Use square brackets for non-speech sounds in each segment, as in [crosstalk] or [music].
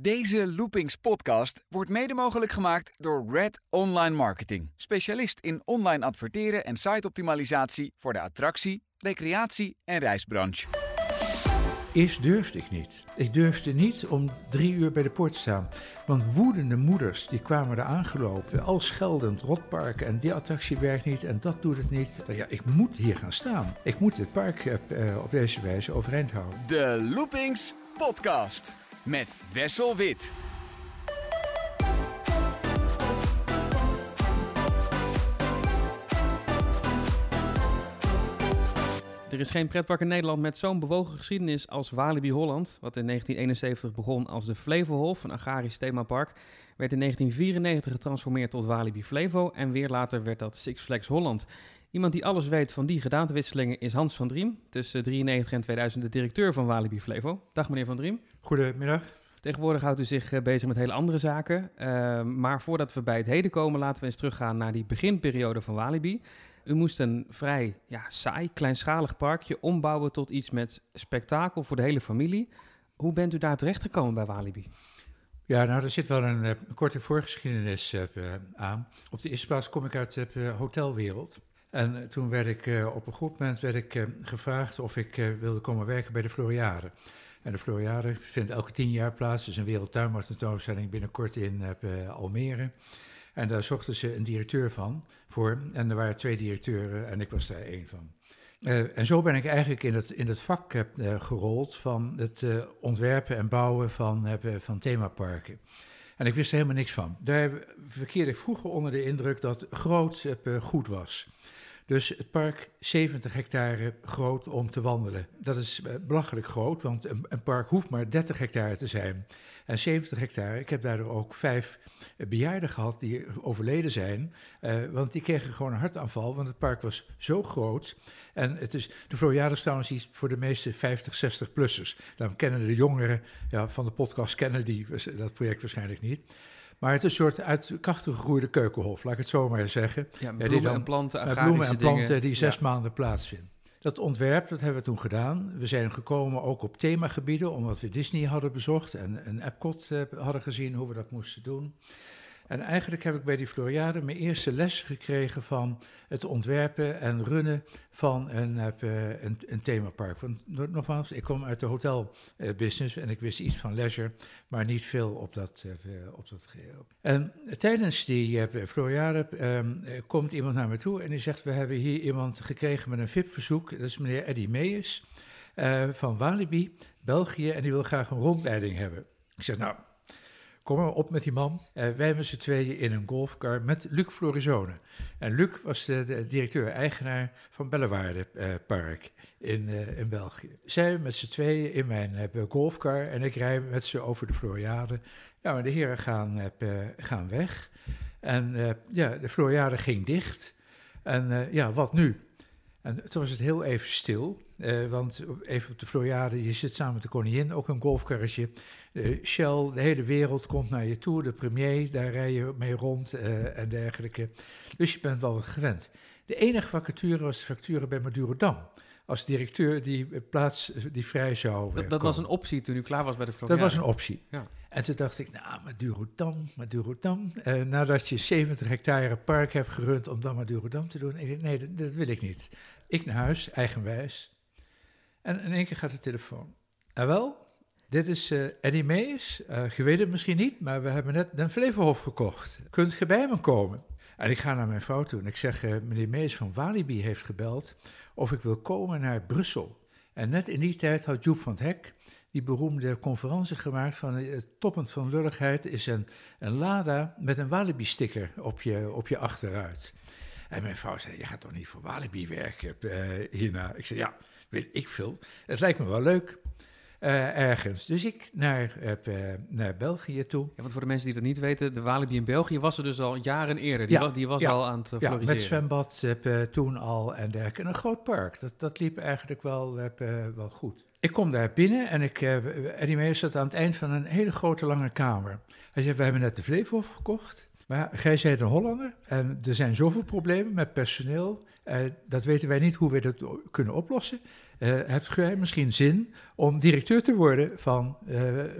Deze Loopings podcast wordt mede mogelijk gemaakt door Red Online Marketing. Specialist in online adverteren en siteoptimalisatie voor de attractie, recreatie en reisbranche. Eerst durfde ik niet. Ik durfde niet om drie uur bij de poort te staan. Want woedende moeders die kwamen er aangelopen, al scheldend, rotpark en die attractie werkt niet en dat doet het niet. Nou ja, ik moet hier gaan staan. Ik moet het park eh, op deze wijze overeind houden. De Loopings podcast met Wessel Wit. Er is geen pretpark in Nederland met zo'n bewogen geschiedenis als Walibi Holland, wat in 1971 begon als de Flevohof, een agrarisch themapark, werd in 1994 getransformeerd tot Walibi Flevo en weer later werd dat Six Flags Holland. Iemand die alles weet van die gedaantewisselingen is Hans van Driem, tussen 93 en 2000 de directeur van Walibi Flevo. Dag meneer van Driem. Goedemiddag. Tegenwoordig houdt u zich eh, bezig met hele andere zaken. Uh, maar voordat we bij het heden komen, laten we eens teruggaan naar die beginperiode van Walibi. U moest een vrij ja, saai, kleinschalig parkje ombouwen tot iets met spektakel voor de hele familie. Hoe bent u daar terechtgekomen bij Walibi? Ja, nou, er zit wel een, uh, korte voorgeschiedenis uh, aan. Op de eerste plaats kom ik uit de uh, hotelwereld. En toen werd ik op een goed moment werd ik, gevraagd of ik wilde komen werken bij de Floriade. En de Floriade vindt elke tien jaar plaats. Is een wereldtuinmarkttentoonstelling binnenkort in Almere. En daar zochten ze een directeur van voor. En er waren twee directeuren en ik was daar één van. Uh, en zo ben ik eigenlijk in het, in het vak uh, gerold van het ontwerpen en bouwen van, van themaparken. En ik wist er helemaal niks van. Daar verkeerde ik vroeger onder de indruk dat groot goed was. Dus het park 70 hectare groot om te wandelen. Dat is belachelijk groot, want een, park hoeft maar 30 hectare te zijn. En 70 hectare, ik heb daardoor ook vijf bejaarden gehad die overleden zijn. Uh, want die kregen gewoon een hartaanval, want het park was zo groot. En het is, de Floriade is trouwens iets voor de meeste 50, 60-plussers. Daarom kennen de jongeren ja, van de podcast kennen die, dat project waarschijnlijk niet. Maar het is een soort uit krachten gegroeide keukenhof, laat ik het zo maar zeggen. Ja, bloemen die dan, en planten, met bloemen en planten dingen. die zes ja. maanden plaatsvinden. Dat ontwerp, dat hebben we toen gedaan. We zijn gekomen ook op themagebieden, omdat we Disney hadden bezocht en een Epcot uh, hadden gezien hoe we dat moesten doen. En eigenlijk heb ik bij die Floriade mijn eerste les gekregen van het ontwerpen en runnen van een, uh, een, een themapark. Want nogmaals, ik kom uit de hotelbusiness en ik wist iets van leisure, maar niet veel op dat, uh, op dat geheel. En tijdens die Floriade um, komt iemand naar me toe en die zegt, we hebben hier iemand gekregen met een VIP-verzoek. Dat is meneer Eddie Meijers van Walibi, België, en die wil graag een rondleiding hebben. Ik zeg, nou, kom maar op met die man. Uh, wij met z'n tweeën in een golfcar met Luc Florizone. En Luc was de, directeur-eigenaar van Bellewaarde uh, Park in, uh, in België. Zij met z'n tweeën in mijn golfcar en ik rij met ze over de Floriade. Maar de heren gaan, gaan weg. En ja, de Floriade ging dicht. En ja, wat nu? En toen was het heel even stil, want even op de Floriade, je zit samen met de koningin, ook een golfkarretje. Uh, Shell, de hele wereld komt naar je toe, de premier, daar rij je mee rond uh, en dergelijke. Dus je bent wel wat gewend. De enige vacature was de vacature bij Madurodam. Als directeur die plaats die vrij zou Dat, dat was een optie toen u klaar was bij de Floriade? Dat was een optie. Ja. En toen dacht ik, nou, Madurodam, Madurodam. Uh, nadat je 70 hectare park hebt gerund om dan Madurodam te doen. Ik dacht, nee, dat, dat wil ik niet. Ik naar huis, eigenwijs. En in één keer gaat de telefoon. En wel, dit is uh, Eddie Mees. Uh, je weet het misschien niet, maar we hebben net Den Flevohof gekocht. Kunt je bij me komen? En ik ga naar mijn vrouw toe en ik zeg, uh, meneer Mees van Walibi heeft gebeld of ik wil komen naar Brussel. En net in die tijd had Joep van het Hek die beroemde conferentie gemaakt van het toppunt van lulligheid is een, een Lada met een Walibi-sticker op je, op je achteruit. En mijn vrouw zei, je gaat toch niet voor Walibi werken hierna? Ik zei, ja, weet ik veel. Het lijkt me wel leuk. Uh, ergens. Dus ik naar, uh, naar België toe. Ja, want voor de mensen die dat niet weten, de Walibi in België was er dus al jaren eerder. Die, ja, was, die was ja, al aan het floriseren. Ja, met zwembad toen al en dergelijke. En een groot park. Dat, dat liep eigenlijk wel, wel goed. Ik kom daar binnen en ik, Eddie zat aan het eind van een hele grote lange kamer. Hij zei, we hebben net de Vleehof gekocht. Maar gij bent een Hollander en er zijn zoveel problemen met personeel. Dat weten wij niet hoe we dat kunnen oplossen. Uh, hebt jij misschien zin om directeur te worden van,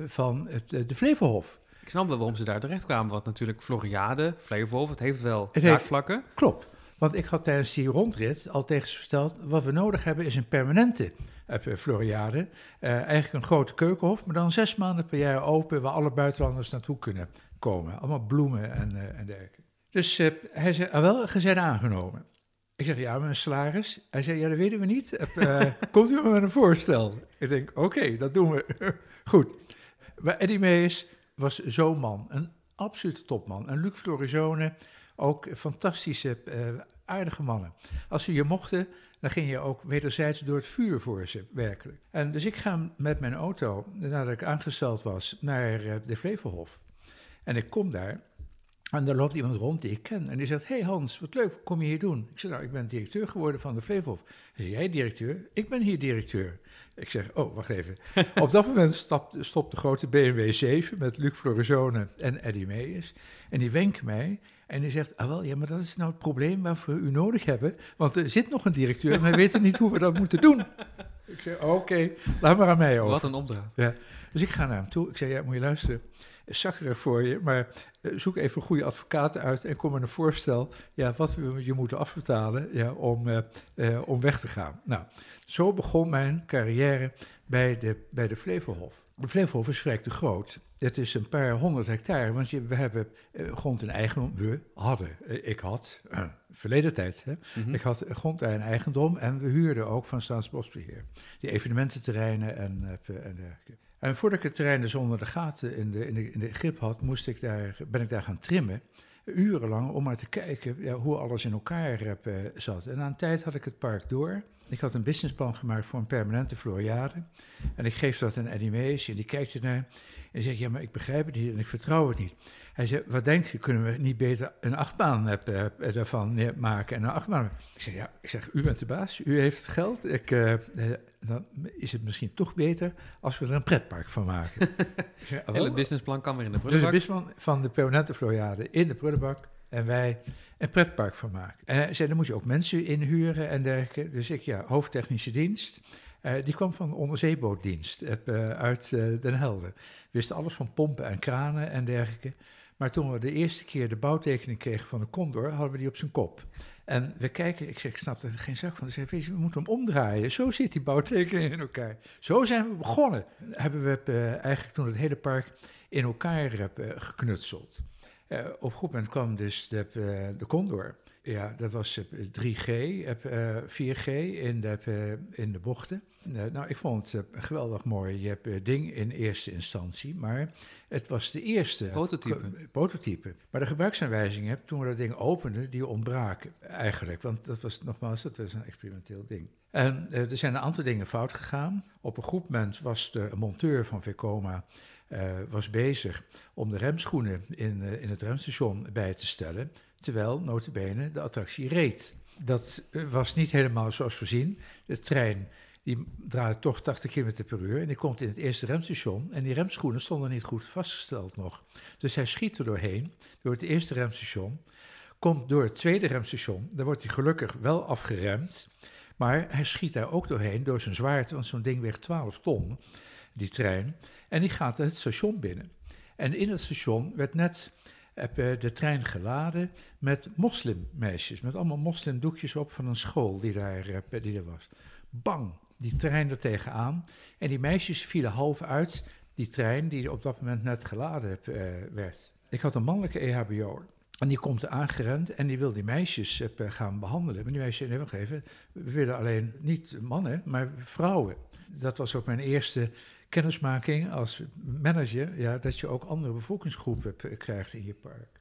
van het, de Flevohof? Ik snap wel waarom ze daar terecht kwamen, want natuurlijk Floriade, Flevohof, het heeft wel het klopt, want ik had tijdens die rondrit al tegen ze verteld, wat we nodig hebben is een permanente Floriade. eigenlijk een grote keukenhof, maar dan zes maanden per jaar open, waar alle buitenlanders naartoe kunnen komen. Allemaal bloemen en, en dergelijke. Dus hij zei, ah, wel, gezet aangenomen. Ik zeg, ja, een salaris. Hij zei, ja, dat weten we niet. Uh, [laughs] komt u maar met een voorstel? Ik denk, oké, dat doen we. [laughs] Goed. Maar Eddie Mees was zo'n man, een absolute topman. En Luc Florizone, ook fantastische, uh, aardige mannen. Als ze je mochten, dan ging je ook wederzijds door het vuur voor ze, werkelijk. En dus ik ga met mijn auto, nadat ik aangesteld was, naar de Flevohof. En ik kom daar en daar loopt iemand rond die ik ken. En die zegt: Hey Hans, wat leuk, wat kom je hier doen? Ik zeg: Nou, ik ben directeur geworden van de Flevohof. Hij zegt: Jij directeur? Ik ben hier directeur. Ik zeg: Oh, wacht even. [laughs] Op dat moment stopt, stopt de grote BMW 7 met Luc Florizone en Eddie Meijers. En die wenkt mij. En die zegt: Ah, wel, ja, maar dat is nou het probleem waarvoor we u nodig hebben. Want er zit nog een directeur, maar we weten niet hoe we dat moeten doen. Ik zeg: Oké, laat maar aan mij over. Wat een opdracht. Ja. Dus ik ga naar hem toe. Ik zeg: Ja, moet je luisteren zakkerig voor je, maar eh, zoek even goede advocaten uit en kom met een voorstel ja, wat we je moeten afbetalen ja, om, uh, uh, om weg te gaan. Nou, zo begon mijn carrière bij de, bij de Flevohof. De Flevohof is vrij te groot. Het is een paar honderd hectare, want je, we hebben grond in eigendom. We hadden, ik had, verleden tijd, hè, mm -hmm. ik had grond in eigendom en we huurden ook van Staatsbosbeheer. Die evenemententerreinen en, en dergelijke. En voordat ik het terrein dus onder de gaten in de, in de, in de grip had, moest ik daar, ben ik daar gaan trimmen. Urenlang om maar te kijken ja, hoe alles in elkaar uh, zat. En een tijd had ik het park door. Ik had een businessplan gemaakt voor een permanente Floriade. En ik geef dat aan Eddie Mees en die kijkt ernaar. En zegt, ja, maar ik begrijp het niet en ik vertrouw het niet. Hij zei, wat denk je, kunnen we niet beter een achtbaan uh, daarvan maken en een achtbaan? Ik zeg, ja, ik zeg, u bent de baas, u heeft het geld. Ik, uh, dan is het misschien toch beter als we er een pretpark van maken. [laughs] zeg, oh, Hele businessplan kan weer in de prullenbak. Dus het businessplan van de permanente Floriade in de prullenbak en wij een pretpark van maken. En hij zei, dan moet je ook mensen inhuren en dergelijke. Dus ik, ja, hoofdtechnische dienst. Uh, die kwam van de onderzeebootdienst uh, uit uh, Den Helder. Wisten alles van pompen en kranen en dergelijke. Maar toen we de eerste keer de bouwtekening kregen van de Condor, hadden we die op zijn kop. En we kijken, ik zeg, ik snap er geen zak van. Je, we moeten hem omdraaien. Zo zit die bouwtekening in elkaar. Zo zijn we begonnen. Hebben we uh, eigenlijk toen het hele park in elkaar uh, geknutseld. Uh, op een goed moment kwam dus de, de Condor. Ja, dat was 3G, 4G in de, in de bochten. nou, ik vond het geweldig mooi. Je hebt ding in eerste instantie, maar het was de eerste prototype. prototype. Maar de gebruiksaanwijzingen, toen we dat ding openden, die ontbraken eigenlijk. Want dat was nogmaals, dat was een experimenteel ding. En er zijn een aantal dingen fout gegaan. Op een goed moment was de monteur van Vekoma uh, was bezig om de remschoenen in, uh, in het remstation bij te stellen, terwijl notabene de attractie reed. Dat uh, was niet helemaal zoals voorzien. De trein die draait toch 80 km per uur en die komt in het eerste remstation en die remschoenen stonden niet goed vastgesteld nog. Dus hij schiet er doorheen, door het eerste remstation, komt door het tweede remstation, daar wordt hij gelukkig wel afgeremd, maar hij schiet daar ook doorheen door zijn zwaarte, want zo'n ding weegt 12 ton, die trein. En die gaat het station binnen. En in het station werd net eh, de trein geladen met moslimmeisjes. Met allemaal moslimdoekjes op van een school die daar, eh, die er was. Bang, die trein er tegenaan. En die meisjes vielen half uit die trein die op dat moment net geladen uh, werd. Ik had een mannelijke EHBO. En die komt aangerend en die wil die meisjes gaan behandelen. Maar die meisjes nee, we willen alleen niet mannen, maar vrouwen. Dat was ook mijn eerste kennismaking als manager, ja, dat je ook andere bevolkingsgroepen krijgt in je park.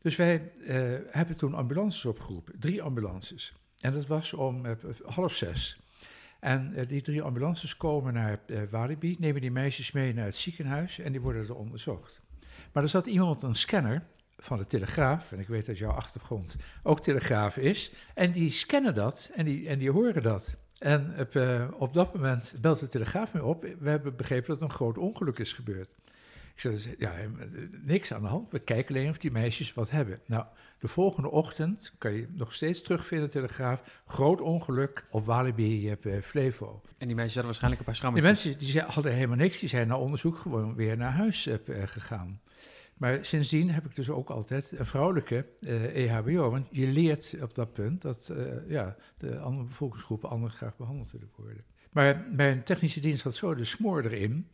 Dus wij uh, hebben toen ambulances opgeroepen, drie ambulances. En dat was om uh, half zes. En uh, die drie ambulances komen naar Walibi, nemen die meisjes mee naar het ziekenhuis en die worden er onderzocht. Maar er zat iemand, een scanner van de Telegraaf, en ik weet dat jouw achtergrond ook Telegraaf is, en die scannen dat en die, en die horen dat. En op, uh, op dat moment belt de telegraaf me op. We hebben begrepen dat er een groot ongeluk is gebeurd. Ik zei, ja, niks aan de hand. We kijken alleen of die meisjes wat hebben. Nou, de volgende ochtend kan je nog steeds terugvinden, Telegraaf. Groot ongeluk op Walibi uh, Flevo. En die meisjes hadden waarschijnlijk een paar schrammen. Die mensen die hadden helemaal niks. Die zijn na onderzoek gewoon weer naar huis uh, gegaan. Maar sindsdien heb ik dus ook altijd een vrouwelijke EHBO. Want je leert op dat punt dat uh, ja, de andere bevolkingsgroepen anders graag behandeld willen worden. Maar mijn technische dienst had zo de smoor erin,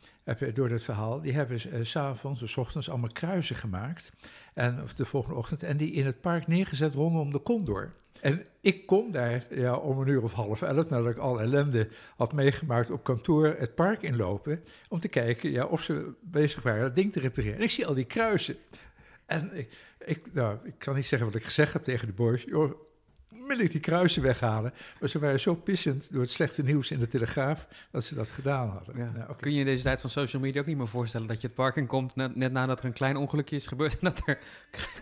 door dat verhaal. Die hebben s uh, s'avonds of s ochtends allemaal kruisen gemaakt. En, of de volgende ochtend. En die in het park neergezet rondom de Condor. En ik kom daar ja, om een uur of half elf, nadat ik al ellende had meegemaakt op kantoor, het park inlopen. Om te kijken ja, of ze bezig waren dat ding te repareren. En ik zie al die kruisen. En ik, ik, nou, ik kan niet zeggen wat ik gezegd heb tegen de boys. Joh, onmiddellijk die kruisen weghalen. Maar ze waren zo pissend door het slechte nieuws in de Telegraaf dat ze dat gedaan hadden. Ja. Nou, okay. Kun je in deze tijd van social media ook niet meer voorstellen dat je het park in komt net, net nadat er een klein ongelukje is gebeurd [laughs] en dat er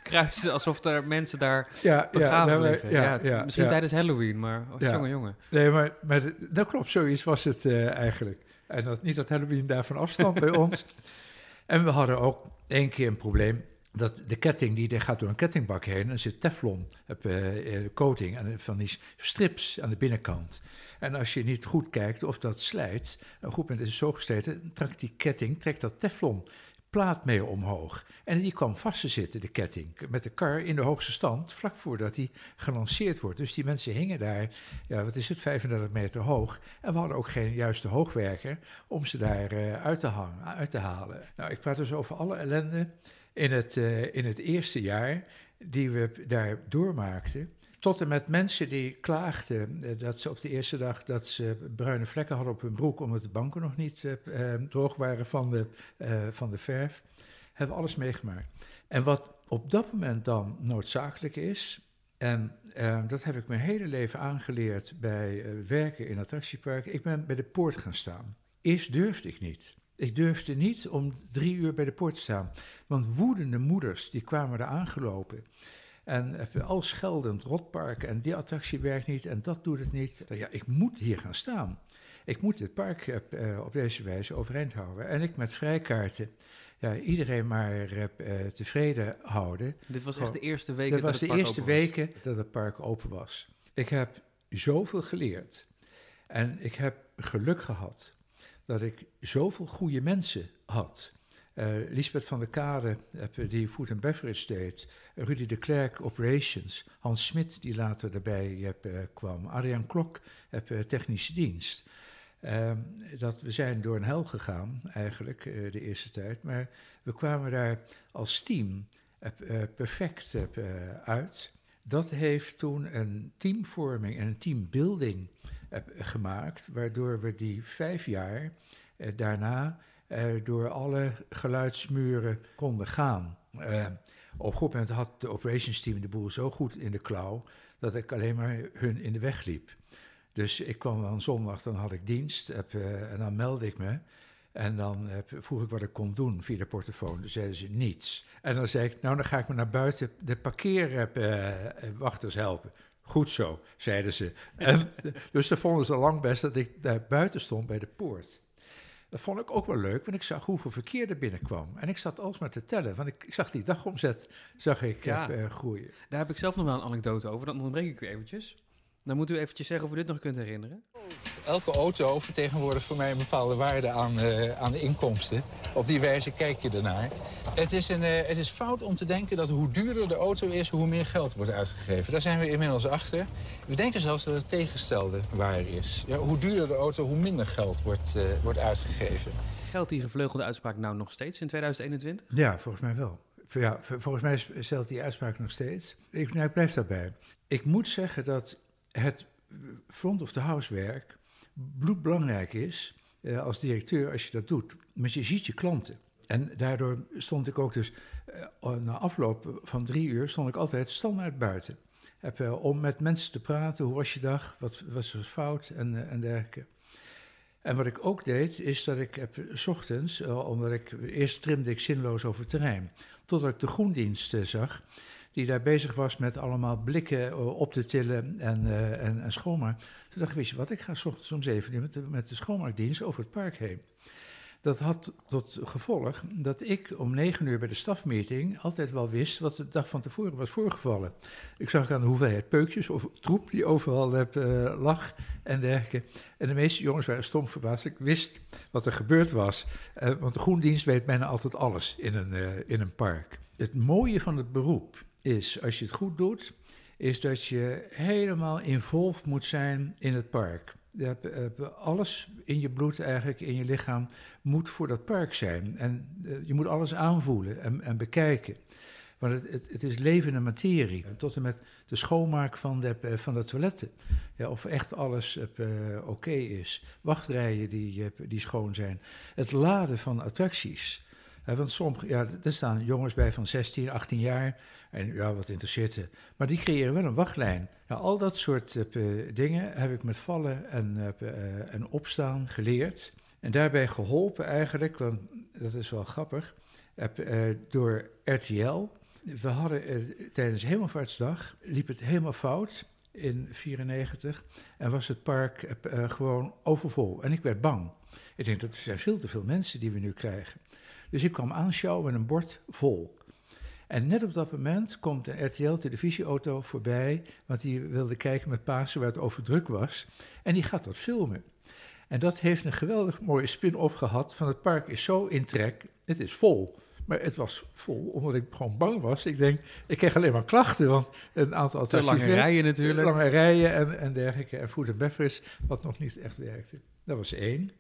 kruisen alsof er mensen daar ja, begraven ja, liggen. Ja, ja, misschien tijdens Halloween, maar oh, jongen, jongen. Nee, maar, maar dat klopt, zoiets was het uh, eigenlijk. En dat, niet dat Halloween daarvan afstand bij [laughs] ons. En we hadden ook één keer een probleem dat de ketting die gaat door een kettingbak heen en zit teflon op, uh, coating en van die strips aan de binnenkant. En als je niet goed kijkt of dat slijt, een goed moment is het zo gesleten, trekt die ketting, trekt dat teflon plaat mee omhoog. En die kwam vast te zitten, de ketting, met de kar in de hoogste stand, vlak voordat die gelanceerd wordt. Dus die mensen hingen daar, ja, wat is het, 35 meter hoog. En we hadden ook geen juiste hoogwerker om ze daar uh, uit, te hangen, uit te halen. Nou, ik praat dus over alle ellende in het, uh, in het eerste jaar die we daar doormaakten. Tot en met mensen die klaagden uh, dat ze op de eerste dag dat ze bruine vlekken hadden op hun broek omdat de banken nog niet uh, droog waren van de, van de verf. Hebben alles meegemaakt. En wat op dat moment dan noodzakelijk is, en dat heb ik mijn hele leven aangeleerd bij werken in attractieparken. Ik ben bij de poort gaan staan. Eerst durfde ik niet. Ik durfde niet om drie uur bij de poort te staan. Want woedende moeders, die kwamen er aangelopen. En al scheldend, rotpark en die attractie werkt niet en dat doet het niet. Ja, ik moet hier gaan staan. Ik moet het park uh, op deze wijze overeind houden. En ik met vrijkaarten ja, iedereen maar uh, tevreden houden. Dit was echt de eerste weken dat was het de eerste weken dat het park open was. Ik heb zoveel geleerd. En ik heb geluk gehad dat ik zoveel goede mensen had. Uh, Lisbeth van der Kade, die Food and Beverage deed. Rudy de Klerk, Operations. Hans Smit, die later daarbij uh, kwam. Arjan Klok, technische dienst. Ehm, dat we zijn door een hel gegaan, eigenlijk, de eerste tijd. Maar we kwamen daar als team perfect uit. Dat heeft toen een teamvorming en een teambuilding gemaakt, waardoor we die vijf jaar eh, daarna eh, door alle geluidsmuren konden gaan. Eh, op een goed moment had de operations team de boel zo goed in de klauw dat ik alleen maar hun in de weg liep. Dus ik kwam dan zondag, dan had ik dienst heb, en dan meldde ik me. En dan heb, vroeg ik wat ik kon doen via de portofoon. Dan zeiden ze niets. En dan zei ik, nou dan ga ik me naar buiten de parkeerwachters helpen. Goed zo, zeiden ze. [laughs] En, dus ze vonden ze lang best dat ik daar buiten stond bij de poort. Dat vond ik ook wel leuk, want ik zag hoeveel verkeer er binnenkwam. En ik zat alsmaar te tellen, want ik, ik zag die dagomzet zag ik, ja. uh, groeien. Daar heb ik zelf nog wel een anekdote over, dat onderbreek ik u eventjes. Dan moet u eventjes zeggen of u dit nog kunt herinneren. Elke auto vertegenwoordigt voor mij een bepaalde waarde aan, uh, aan de inkomsten. Op die wijze kijk je ernaar. Het is, een, uh, het is fout om te denken dat hoe duurder de auto is, hoe meer geld wordt uitgegeven. Daar zijn we inmiddels achter. We denken zelfs dat het tegengestelde waar is. Ja, hoe duurder de auto, hoe minder geld wordt, uh, wordt uitgegeven. Geldt die gevleugelde uitspraak nou nog steeds in 2021? Ja, volgens mij wel. Ja, volgens mij stelt die uitspraak nog steeds. Ik, nou, ik blijf daarbij. Ik moet zeggen dat het front of the house werk bloedbelangrijk is uh, als directeur als je dat doet. Want je ziet je klanten. En daardoor stond ik ook dus, uh, na afloop van drie uur, stond ik altijd standaard buiten. Heb, uh, om met mensen te praten, hoe was je dag, wat was er fout en, en dergelijke. En wat ik ook deed, is dat ik heb, s ochtends, omdat ik eerst trimde ik zinloos over het terrein, totdat ik de groendienst zag, die daar bezig was met allemaal blikken op te tillen en, uh, en, schoonmaak. Toen dacht ik, weet je wat, ik ga s ochtends om zeven uur met de, met de schoonmaakdienst over het park heen. Dat had tot gevolg dat ik om negen uur bij de stafmeeting altijd wel wist wat de dag van tevoren was voorgevallen. Ik zag aan de hoeveelheid peukjes of troep die overal heb, uh, lag en dergelijke. En de meeste jongens waren stom verbaasd. Ik wist wat er gebeurd was. Want de groendienst weet bijna altijd alles in een, in een park. Het mooie van het beroep is, als je het goed doet, is dat je helemaal involved moet zijn in het park. Alles in je bloed eigenlijk, in je lichaam, moet voor dat park zijn. En uh, je moet alles aanvoelen en, en bekijken. Want het, het, is levende materie. Tot en met de schoonmaak van de, van de toiletten. Ja, of echt alles uh, oké is. Wachtrijen die, die schoon zijn. Het laden van attracties. want sommige, ja, er staan jongens bij van 16, 18 jaar. En ja, wat interesseert ze. Maar die creëren wel een wachtlijn. Nou, al dat soort uh, dingen heb ik met vallen en, uh, en opstaan geleerd. En daarbij geholpen eigenlijk, want dat is wel grappig, uh, door RTL. We hadden tijdens Hemelvaartsdag, liep het helemaal fout in 94 en was het park gewoon overvol. En ik werd bang. Ik denk, dat zijn veel te veel mensen die we nu krijgen. Dus ik kwam aanschouwen met een bord vol. En net op dat moment komt de RTL-televisieauto voorbij, want die wilde kijken met Pasen waar het over druk was. En die gaat dat filmen. En dat heeft een geweldig mooie spin-off gehad van het park is zo in trek, het is vol. Maar het was vol, omdat ik gewoon bang was. Ik denk, ik kreeg alleen maar klachten, want een aantal Te lange rijen natuurlijk. Lange rijen en, en dergelijke. En food and beverage, wat nog niet echt werkte. Dat was één.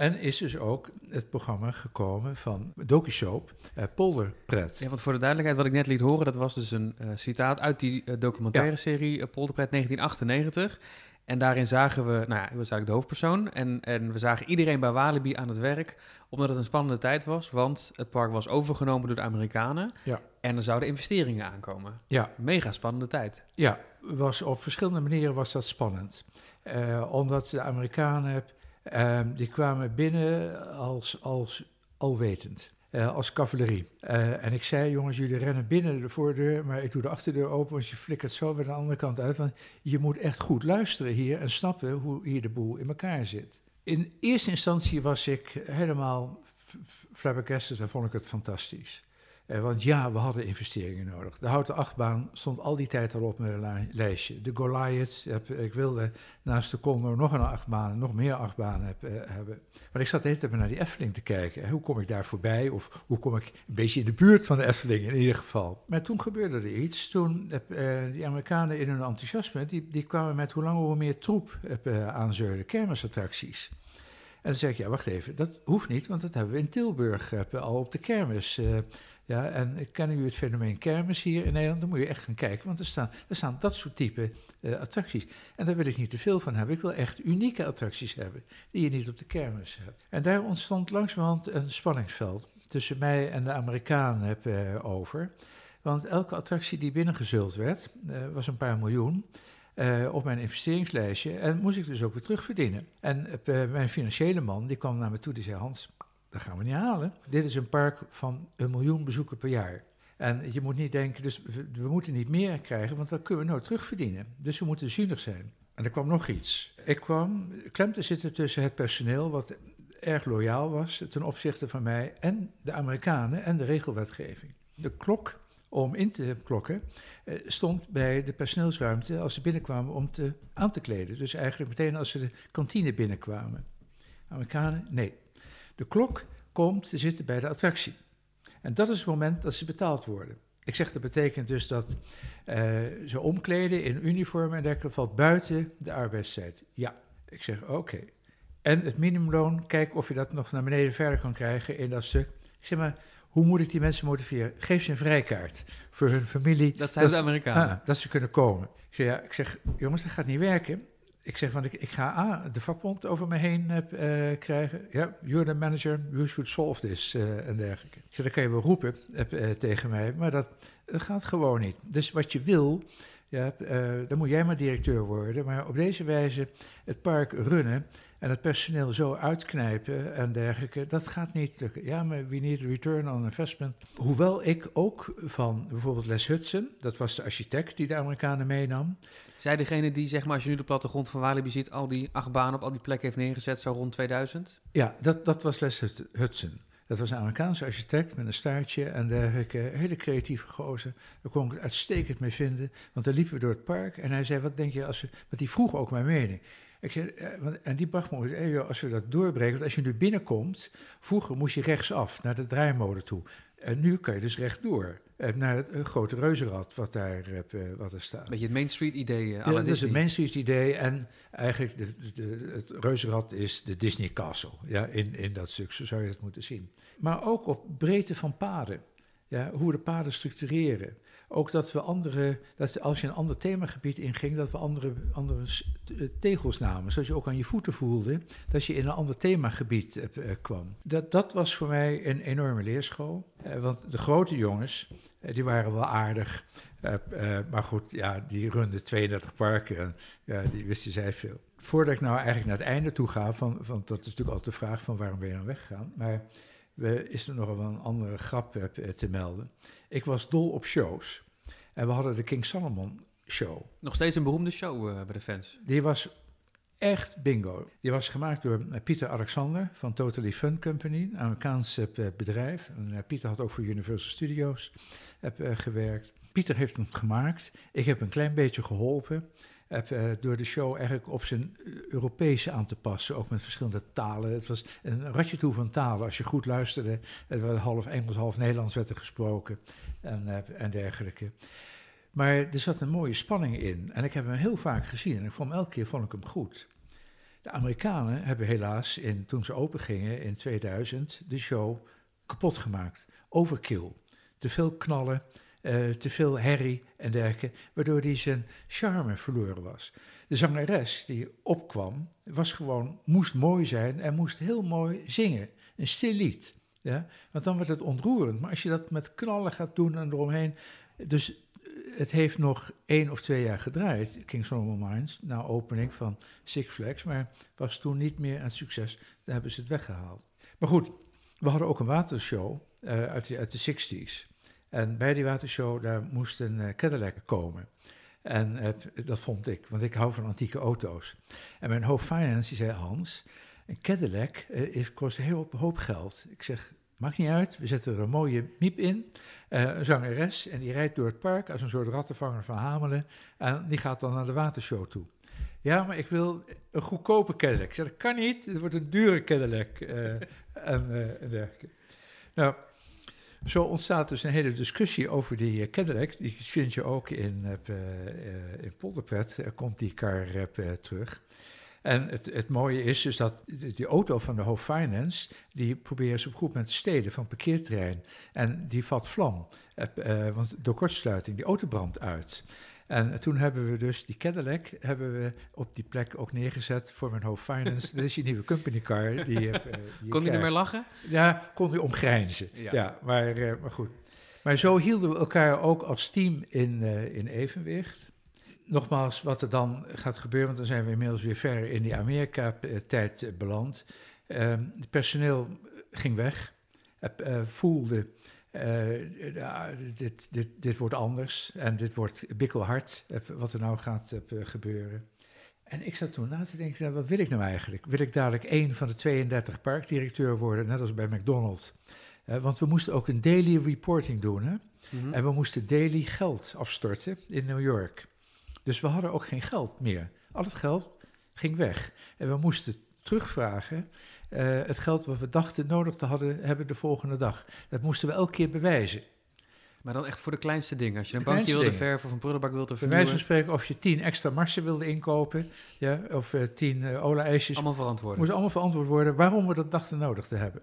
En is dus ook het programma gekomen van DocuSoap, uh, Polderpret. Ja, want voor de duidelijkheid, wat ik net liet horen, dat was dus een uh, citaat uit die uh, documentaire serie ja. Polderpret 1998. En daarin zagen we, nou ja, we zagen de hoofdpersoon en, en we zagen iedereen bij Walibi aan het werk, omdat het een spannende tijd was, want het park was overgenomen door de Amerikanen ja. en er zouden investeringen aankomen. Ja. Mega spannende tijd. Ja, was, op verschillende manieren was dat spannend. omdat de Amerikanen Um, die kwamen binnen als, als alwetend, uh, als cavalerie. Uh, en ik zei, jongens, jullie rennen binnen de voordeur, maar ik doe de achterdeur open, want je flikkert zo weer de andere kant uit. Want je moet echt goed luisteren hier en snappen hoe hier de boel in elkaar zit. In eerste instantie was ik helemaal flabbergasted en vond ik het fantastisch. Uh, want ja, we hadden investeringen nodig. De houten achtbaan stond al die tijd al op mijn lijstje. De Goliath, ik wilde naast de Condor nog een achtbaan, nog meer achtbanen heb, uh, hebben. Maar ik zat de hele tijd naar die Efteling te kijken. Hoe kom ik daar voorbij? Of hoe kom ik een beetje in de buurt van de Efteling in ieder geval? Maar toen gebeurde er iets. Toen heb die Amerikanen in hun enthousiasme, die, die kwamen met hoe langer hoe meer troep aanzeuren, kermisattracties. En dan zeg ik, ja, wacht even, dat hoeft niet, want dat hebben we in Tilburg al op de kermis. Ja, en kennen u het fenomeen kermis hier in Nederland? Dan moet je echt gaan kijken, want er staan, er staan dat soort type uh, attracties. En daar wil ik niet te veel van hebben. Ik wil echt unieke attracties hebben, die je niet op de kermis hebt. En daar ontstond langzamerhand een spanningsveld tussen mij en de Amerikanen heb, uh, over. Want elke attractie die binnengezult werd, uh, was een paar miljoen. Op mijn investeringslijstje en moest ik dus ook weer terugverdienen. En mijn financiële man die kwam naar me toe, die zei: Hans, dat gaan we niet halen. Dit is een park van een miljoen bezoekers per jaar. En je moet niet denken, dus we, moeten niet meer krijgen, want dat kunnen we nooit terugverdienen. Dus we moeten zuinig zijn. En er kwam nog iets. Ik kwam klem te zitten tussen het personeel, wat erg loyaal was ten opzichte van mij, en de Amerikanen en de regelwetgeving. De klok om in te klokken eh, stond bij de personeelsruimte als ze binnenkwamen om te, aan te kleden. Dus eigenlijk meteen als ze de kantine binnenkwamen. Amerikanen, nee. De klok komt te zitten bij de attractie. En dat is het moment dat ze betaald worden. Ik zeg dat betekent dus dat uh, ze omkleden in uniform en dergelijke valt buiten de arbeidstijd. Ja, ik zeg oké. Okay. En het minimumloon, kijk of je dat nog naar beneden verder kan krijgen in dat stuk. Ik zeg maar, hoe moet ik die mensen motiveren? Geef ze een vrijkaart voor hun familie. Dat zijn dat de Amerikanen. Ah, dat ze kunnen komen. Ik zeg, ja, ik zeg, jongens, dat gaat niet werken ik zeg, want ik, ik ga A, de vakbond over me heen uh, krijgen. Ja, you're the manager, you should solve this uh, en dergelijke. Ik zeg, dat kan je wel roepen tegen mij, maar dat gaat gewoon niet. Dus wat je wil, Ja, dan moet jij maar directeur worden. Maar op deze wijze het park runnen en het personeel zo uitknijpen en dergelijke, dat gaat niet lukken. Ja, maar we need a return on investment. Hoewel ik ook van bijvoorbeeld Les Hudson, dat was de architect die de Amerikanen meenam. Zij degene die, zeg maar, als je nu de plattegrond van Walibi ziet, al die acht banen op al die plekken heeft neergezet, zo rond 2000? Ja, dat, dat was Les Hudson. Dat was een Amerikaanse architect met een staartje en dergelijke. Hele creatieve gozer. Daar kon ik het uitstekend mee vinden. Want dan liepen we door het park en hij zei, wat denk je als we... Want die vroeg ook mijn mening. Ik zei, eh, en die bracht me hey, als we dat doorbreken... Want als je nu binnenkomt, vroeger moest je rechtsaf naar de draaimolen toe. En nu kan je dus rechtdoor. Eh, naar het uh, grote reuzenrad wat daar uh, wat er staat. Beetje het Main Street idee. ja, dat is het Main Street idee. En eigenlijk de, de, het reuzenrad is de Disney Castle. Ja, in, in dat stuk, zo zou je het moeten zien. Maar ook op breedte van paden. Ja, hoe we de paden structureren. Ook dat we andere, dat als je een ander themagebied inging, dat we andere, andere tegels namen. Zodat je ook aan je voeten voelde dat je in een ander themagebied uh, kwam. Dat, dat was voor mij een enorme leerschool. Want de grote jongens, die waren wel aardig. maar goed, ja, die runden 32 parken en ja, die wisten zij veel. Voordat ik nou eigenlijk naar het einde toe ga, van, van, dat is natuurlijk altijd de vraag van waarom ben je dan weggegaan. Maar is er nog wel een andere grap te melden. Ik was dol op shows. En we hadden de King Solomon show. Nog steeds een beroemde show uh, bij de fans. Die was echt bingo. Die was gemaakt door Pieter Alexander van Totally Fun Company, een Amerikaans bedrijf. En, Pieter had ook voor Universal Studios gewerkt. Pieter heeft hem gemaakt. Ik heb een klein beetje geholpen. Heb, uh, door de show eigenlijk op zijn Europese aan te passen, ook met verschillende talen. Het was een ratje toe van talen. Als je goed luisterde, het werd half Engels, half Nederlands werd er gesproken en, uh, en dergelijke. Maar er zat een mooie spanning in. En ik heb hem heel vaak gezien en ik vond elke keer vond ik hem goed. De Amerikanen hebben helaas, in, toen ze open gingen in 2000, de show kapot gemaakt. Overkill. Te veel knallen, uh, te veel herrie en dergelijke, waardoor hij zijn charme verloren was. De zangeres die opkwam, was gewoon, moest mooi zijn en moest heel mooi zingen. Een stil lied. Ja? Want dan wordt het ontroerend. Maar als je dat met knallen gaat doen en eromheen. Dus het heeft nog één of twee jaar gedraaid, King Solomon Mines, na opening van Six Flags. Maar was toen niet meer een succes. Daar hebben ze het weggehaald. Maar goed, we hadden ook een watershow uh, uit, de, uit de 60s. En bij die watershow, daar moest een uh, Cadillac komen. En uh, dat vond ik, want ik hou van antieke auto's. En mijn hoofd finance die zei, Hans, een Cadillac uh, is, kost een heel hoop geld. Ik zeg, maakt niet uit, we zetten er een mooie miep in. Een zangeres, en die rijdt door het park als een soort rattenvanger van Hamelen. En die gaat dan naar de watershow toe. Ja, maar ik wil een goedkope Cadillac. Ik zeg, dat kan niet, het wordt een dure Cadillac. [laughs] En, uh, dergelijke. Nou, zo ontstaat dus een hele discussie over die uh, Cadillac. Die vind je ook in, in Polderpret, komt die car terug. En het, het mooie is dus dat die auto van de Hoofd Finance, die proberen ze op goed met te stelen van parkeerterrein. En die vat vlam, want door kortsluiting, die auto brandt uit. En toen hebben we dus die Cadillac hebben we op die plek ook neergezet voor mijn Hoofd Finance. [laughs] dat is je nieuwe company car. Die, uh, die kon hij ermee lachen? Ja, kon hij omgrijnzen. Ja, maar, maar goed. Maar zo hielden we elkaar ook als team in, in evenwicht nogmaals, wat er dan gaat gebeuren, want dan zijn we inmiddels weer ver in die Amerika-tijd beland. Uh, het personeel ging weg, voelde uh, dit, dit, dit wordt anders en dit wordt bikkelhard, wat er nou gaat gebeuren. En ik zat toen na te denken, nou, wat wil ik nou eigenlijk? Wil ik dadelijk één van de 32 parkdirecteur worden, net als bij McDonald's? want we moesten ook een daily reporting doen, hè? Mm-hmm. En we moesten daily geld afstorten in New York. Dus we hadden ook geen geld meer. Al het geld ging weg. En we moesten terugvragen uh, het geld wat we dachten nodig te hadden, hebben de volgende dag. Dat moesten we elke keer bewijzen. Maar dan echt voor de kleinste dingen. Als je een bankje wilde verven of een prullenbak wilde vernieuwen. Bij wijze van spreken, of je tien extra marsen wilde inkopen, ja, of uh, tien uh, ola-ijsjes. Allemaal verantwoord. Moest allemaal verantwoord worden waarom we dat dachten nodig te hebben.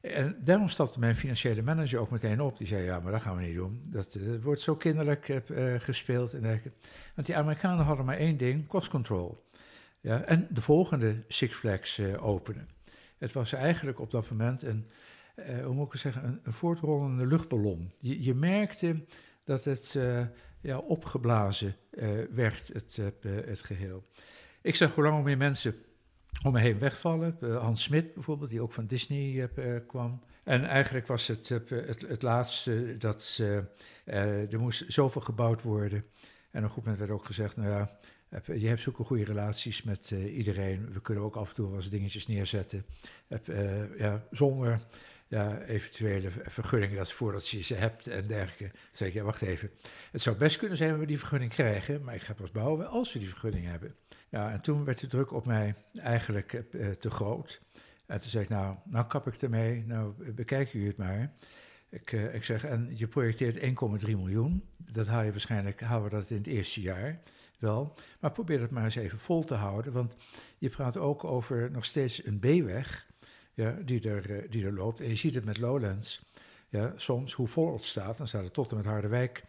En daarom stapte mijn financiële manager ook meteen op. Die zei, ja, maar dat gaan we niet doen. Dat uh, wordt zo kinderlijk uh, gespeeld. En Want die Amerikanen hadden maar één ding, cost control. Ja, en de volgende Six Flags uh, openen. Het was eigenlijk op dat moment een, hoe ik het zeggen, een, voortrollende luchtballon. Je, je merkte dat het ja, opgeblazen werd, het, het geheel. Ik zag hoe lang meer mensen om me heen wegvallen. Hans Smit bijvoorbeeld, die ook van Disney kwam. En eigenlijk was het het, het, laatste dat er moest zoveel gebouwd worden. En op een goed moment werd ook gezegd, nou ja, je hebt zulke goede relaties met uh, iedereen. We kunnen ook af en toe wel eens dingetjes neerzetten. Uh, ja, zonder ja, eventuele vergunningen, dat voordat je ze hebt en dergelijke. Zeg ik, ja, wacht even. Het zou best kunnen zijn dat we die vergunning krijgen, maar ik ga pas bouwen als we die vergunning hebben. Ja, en toen werd de druk op mij eigenlijk uh, te groot. En toen zei ik, nou, nou kap ik ermee, nou bekijken jullie het maar. Ik, ik zeg, en je projecteert 1,3 miljoen. Dat haal je waarschijnlijk, houden we dat in het eerste jaar wel. Maar probeer het maar eens even vol te houden. Want je praat ook over nog steeds een B-weg ja, die, er, eh, die er loopt. En je ziet het met Lowlands. Ja, soms, hoe vol het staat, dan staat het tot en met Harderwijk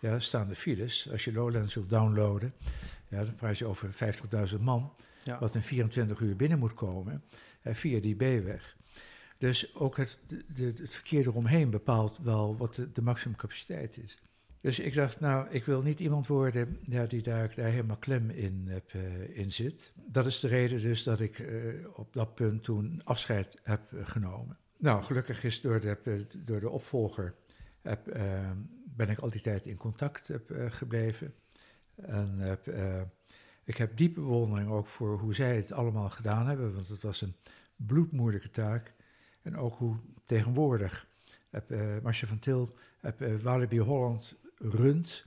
ja, staan de files. Als je Lowlands wilt downloaden, ja, dan praat je over 50.000 man. Ja. Wat in 24 uur binnen moet komen hè, via die B-weg. Dus ook het, de, het verkeer eromheen bepaalt wel wat de, de maximumcapaciteit is. Dus ik dacht, nou, ik wil niet iemand worden die daar, daar helemaal klem in, heb, uh, in zit. Dat is de reden dus dat ik uh, op dat punt toen afscheid heb genomen. Nou, gelukkig is door de, door de opvolger heb, ben ik al die tijd in contact heb, gebleven. En heb, ik heb diepe bewondering ook voor hoe zij het allemaal gedaan hebben, want het was een bloedmoeilijke taak. En ook hoe tegenwoordig heb, van Til, heb, Walibi Holland runt,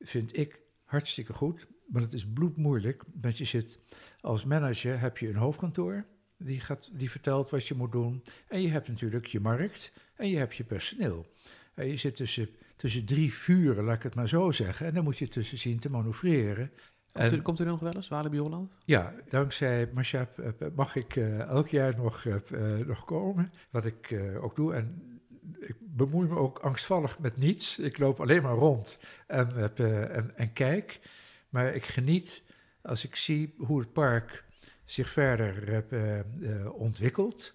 vind ik hartstikke goed. Maar het is bloedmoeilijk, want je zit als manager, heb je een hoofdkantoor, die, gaat, die vertelt wat je moet doen. En je hebt natuurlijk je markt en je hebt je personeel. En je zit tussen, tussen drie vuren, laat ik het maar zo zeggen. En dan moet je tussen zien te manoeuvreren. Komt u, komt u nog wel eens, Walibi Holland? Ja, dankzij Mashab mag ik uh, elk jaar nog, uh, nog komen, wat ik uh, ook doe. En ik bemoei me ook angstvallig met niets. Ik loop alleen maar rond en, uh, en, en, kijk. Maar ik geniet als ik zie hoe het park zich verder uh, ontwikkelt.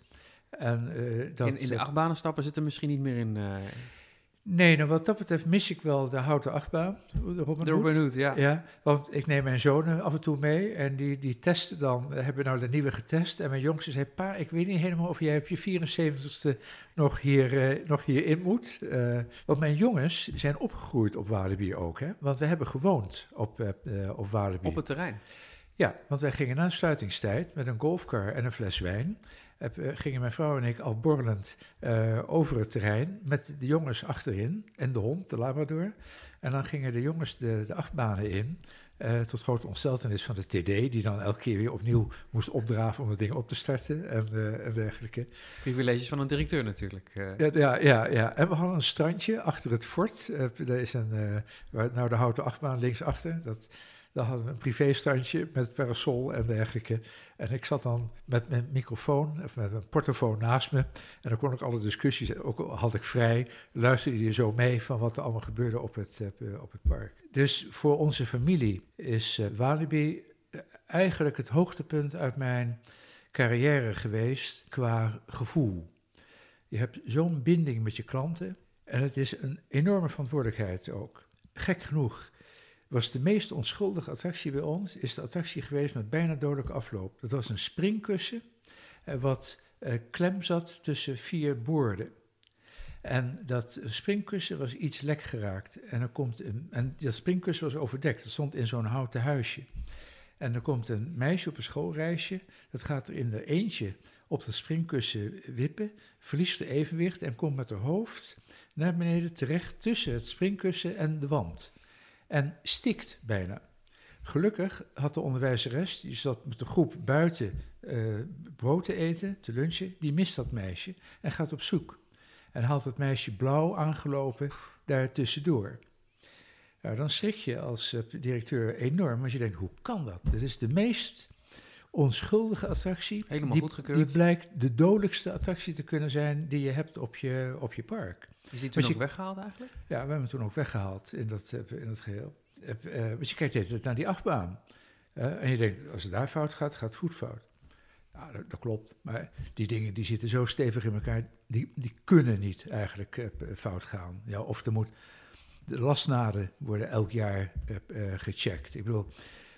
En, dat, in, in de achtbanen stappen zit er misschien niet meer in. Nee, nou wat dat betreft mis ik wel de houten achtbaan. De Robin, de Robin Hood. ja. ja. Want ik neem mijn zonen af en toe mee en die, die testen dan, eh, hebben nou de nieuwe getest. En mijn jongste zei, pa, ik weet niet helemaal of jij op je 74ste nog, hier, uh, nog hierin moet. Uh, want mijn jongens zijn opgegroeid op Walibi ook, hè. Want we hebben gewoond op, uh, op Walibi. Op het terrein? Ja, want wij gingen na sluitingstijd met een golfcar en een fles wijn gingen mijn vrouw en ik al borrelend uh, over het terrein met de jongens achterin en de hond, de Labrador. En dan gingen de jongens de, de achtbanen in, uh, tot grote ontsteltenis van de TD, die dan elke keer weer opnieuw moest opdraven om het ding op te starten en, en dergelijke. Privileges van een directeur natuurlijk. Ja, ja, ja, ja, en we hadden een strandje achter het fort. er is een, waar, nou de houten achtbaan linksachter, dat dan hadden we een privéstandje met parasol en dergelijke. En ik zat dan met mijn microfoon, of met mijn portofoon naast me. En dan kon ik alle discussies, ook had ik vrij, luisterde je zo mee van wat er allemaal gebeurde op het, uh, op het park. Dus voor onze familie is uh, Walibi eh, eigenlijk het hoogtepunt uit mijn carrière geweest qua gevoel. Je hebt zo'n binding met je klanten en het is een enorme verantwoordelijkheid ook. Gek genoeg was de meest onschuldige attractie bij ons, is de attractie geweest met bijna dodelijke afloop. Dat was een springkussen eh, wat eh, klem zat tussen vier boorden. En dat springkussen was iets lek geraakt. En, er komt een, en dat springkussen was overdekt. Dat stond in zo'n houten huisje. En er komt een meisje op een schoolreisje. Dat gaat er in de eentje op dat springkussen wippen. Verliest de evenwicht en komt met haar hoofd naar beneden terecht tussen het springkussen en de wand en stikt bijna. Gelukkig had de onderwijzeres, die zat met de groep buiten uh, brood te eten, te lunchen, die mist dat meisje en gaat op zoek. En haalt het meisje blauw aangelopen daar tussendoor. Nou, dan schrik je als uh, directeur enorm, want je denkt, hoe kan dat? Dit is de meest onschuldige attractie. Helemaal die, goedgekeurd. Die blijkt de dodelijkste attractie te kunnen zijn die je hebt op je, op je park. Is die toen ook weggehaald eigenlijk? Ja, we hebben hem toen ook weggehaald in dat, in dat geheel. Uh, want je kijkt naar die achtbaan. Uh, en je denkt, als het daar fout gaat, gaat het goed fout. Nou, dat, dat, klopt. Maar die dingen die zitten zo stevig in elkaar, die, die kunnen niet eigenlijk uh, fout gaan. Ja, of er moet De lasnaden worden elk jaar gecheckt. Ik bedoel,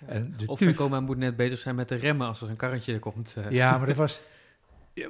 en de of Vekoma moet net bezig zijn met de remmen als er een karretje komt. Ja, maar dat [laughs] was,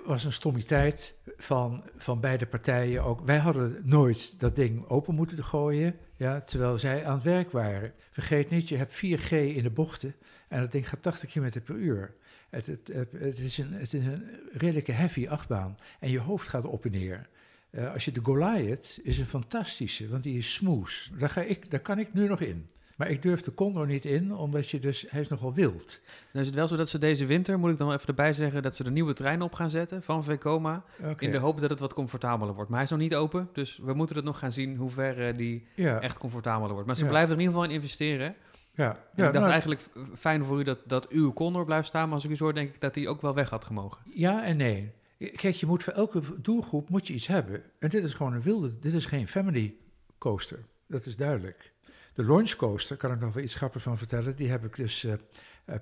was een stommiteit van, van beide partijen ook. Wij hadden nooit dat ding open moeten gooien, ja, terwijl zij aan het werk waren. Vergeet niet, je hebt 4G in de bochten en dat ding gaat 80 km per uur. Het, het, het, is een, het is een redelijke heavy achtbaan en je hoofd gaat op en neer. Uh, als je de Goliath is een fantastische, want die is smooth. Daar, ga ik, daar kan ik nu nog in. Maar ik durf de Condor niet in, omdat je dus, hij is nogal wild. Nou is het wel zo dat ze deze winter, moet ik dan even erbij zeggen, dat ze de nieuwe trein op gaan zetten van Vekoma. In de hoop dat het wat comfortabeler wordt. Maar hij is nog niet open, dus we moeten het nog gaan zien hoe ver uh, die echt comfortabeler wordt. Maar ze blijven er in ieder geval in investeren. Ja, ja ik dacht nou, eigenlijk fijn voor u dat, dat uw Condor blijft staan, maar als ik u zo hoor, denk ik dat hij ook wel weg had gemogen. Ja en nee. Kijk, je moet voor elke doelgroep moet je iets hebben. En dit is gewoon een wilde, dit is geen family coaster. Dat is duidelijk. De launch coaster, kan ik nog wel iets grappigs van vertellen, die heb ik dus uh,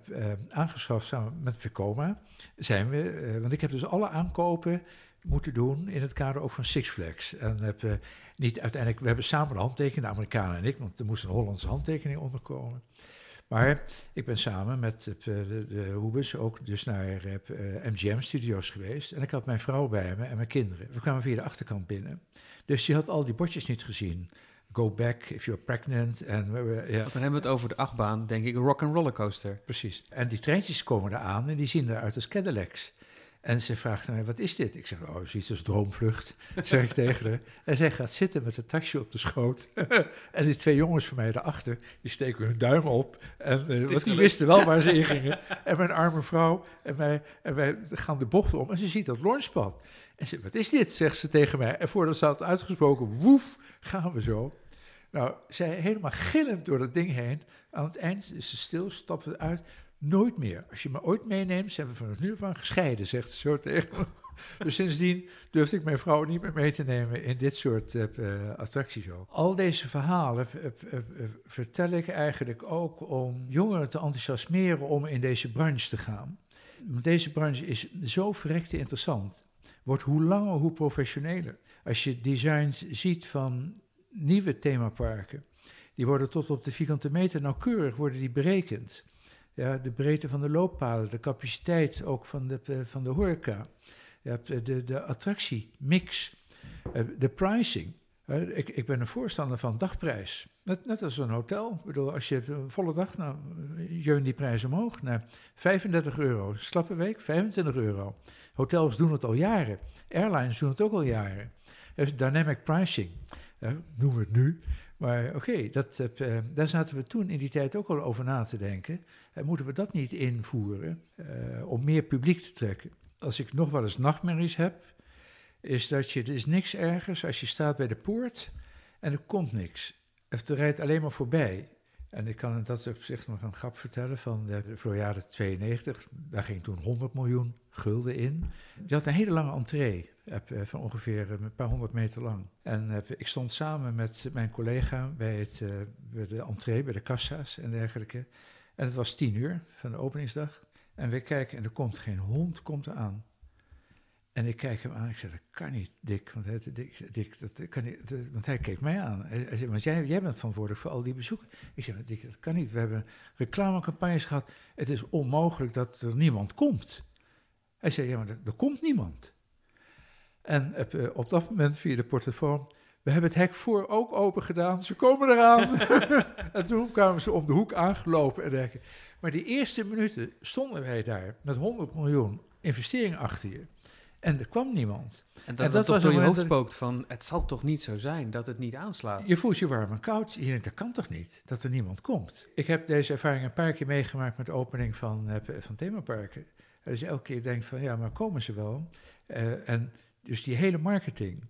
uh, aangeschaft samen met Vekoma. Zijn we, uh, want ik heb dus alle aankopen moeten doen in het kader ook van Six Flags. En heb, niet uiteindelijk, we hebben samen een handtekening, de Amerikanen en ik, want er moest een Hollandse handtekening onderkomen. Maar ik ben samen met de, de Hoebes ook dus naar MGM Studios geweest. En ik had mijn vrouw bij me en mijn kinderen. We kwamen via de achterkant binnen. Dus je had al die bordjes niet gezien go back if you're pregnant. En, ja. Dan hebben we het over de achtbaan, denk ik, een rock and roller coaster. Precies. En die treintjes komen eraan en die zien eruit als Cadillacs. En ze vraagt mij, wat is dit? Ik zeg, oh, zoiets als droomvlucht, [laughs] zeg ik tegen haar. En zij gaat zitten met een tasje op de schoot. [laughs] en die twee jongens van mij daarachter, die steken hun duim op. En, uh, want die wisten wel waar ze in [laughs] gingen. en mijn arme vrouw en, mij, en wij gaan de bocht om en ze ziet dat launchpad. En ze wat is dit, zegt ze tegen mij. En voordat ze had uitgesproken, woef, gaan we zo. Nou, zij helemaal gillend door dat ding heen. Aan het eind is ze stil, stapt het uit. Nooit meer. Als je me ooit meeneemt, zijn we vanaf nu van gescheiden, zegt ze zo tegen. [laughs] Dus sindsdien durfde ik mijn vrouw niet meer mee te nemen in dit soort uh, attracties. Al deze verhalen uh, vertel ik eigenlijk ook om jongeren te enthousiasmeren om in deze branche te gaan. Want deze branche is zo verrekte interessant. Wordt hoe langer, hoe professioneler. Als je designs ziet van nieuwe themaparken, die worden tot op de vierkante meter nauwkeurig worden die berekend. Ja, de breedte van de looppaden, de capaciteit ook van de, eh, van de horeca, ja, de, de, de attractiemix, eh, de pricing. Ik, ik, ben een voorstander van dagprijs. Net, net als een hotel. Ik bedoel, als je een volle dag, nou, jeun die prijs omhoog naar 35 euro. Slappe week, 25 euro. Hotels doen het al jaren. Airlines doen het ook al jaren. Dus dynamic pricing noemen we het nu. Maar oké, dat uh, daar zaten we toen in die tijd ook al over na te denken. Uh, moeten we dat niet invoeren om meer publiek te trekken? Als ik nog wel eens nachtmerries heb, is dat je, er is niks ergers als je staat bij de poort en er komt niks. Of er rijdt alleen maar voorbij. En ik kan in dat opzicht nog een grap vertellen van de Floriade 92. Daar ging toen 100 miljoen gulden in. Die had een hele lange entree eh, van ongeveer een paar honderd meter lang. En ik stond samen met mijn collega bij, het, eh, bij de entree, bij de kassa's en dergelijke. En het was tien uur van de openingsdag. En we kijken en er komt geen hond komt aan. En ik kijk hem aan. Ik zeg, dat kan niet, Dick. Want, hij, dat kan want hij keek mij aan. Hij, zei, want jij, jij bent verantwoordelijk voor al die bezoeken. Ik zeg, dat kan niet. We hebben reclamecampagnes gehad. Het is onmogelijk dat er niemand komt. Hij zei, ja, maar er komt niemand. En uh, op dat moment via de portofoon... We hebben het hek voor ook open gedaan. Ze komen eraan. [laughs] en toen kwamen ze om de hoek aangelopen en dergelijke. Maar die eerste minuten stonden wij daar met 100 miljoen investeringen achter je. En er kwam niemand. En dat, en dat was door je hoofd spookt van, het zal toch niet zo zijn dat het niet aanslaat? Je voelt je warm en koud. Je denkt, dat kan toch niet, dat er niemand komt? Ik heb deze ervaring een paar keer meegemaakt met de opening van, uh, van themaparken. Dus elke keer denk van, ja, maar komen ze wel? Uh, en dus die hele marketing,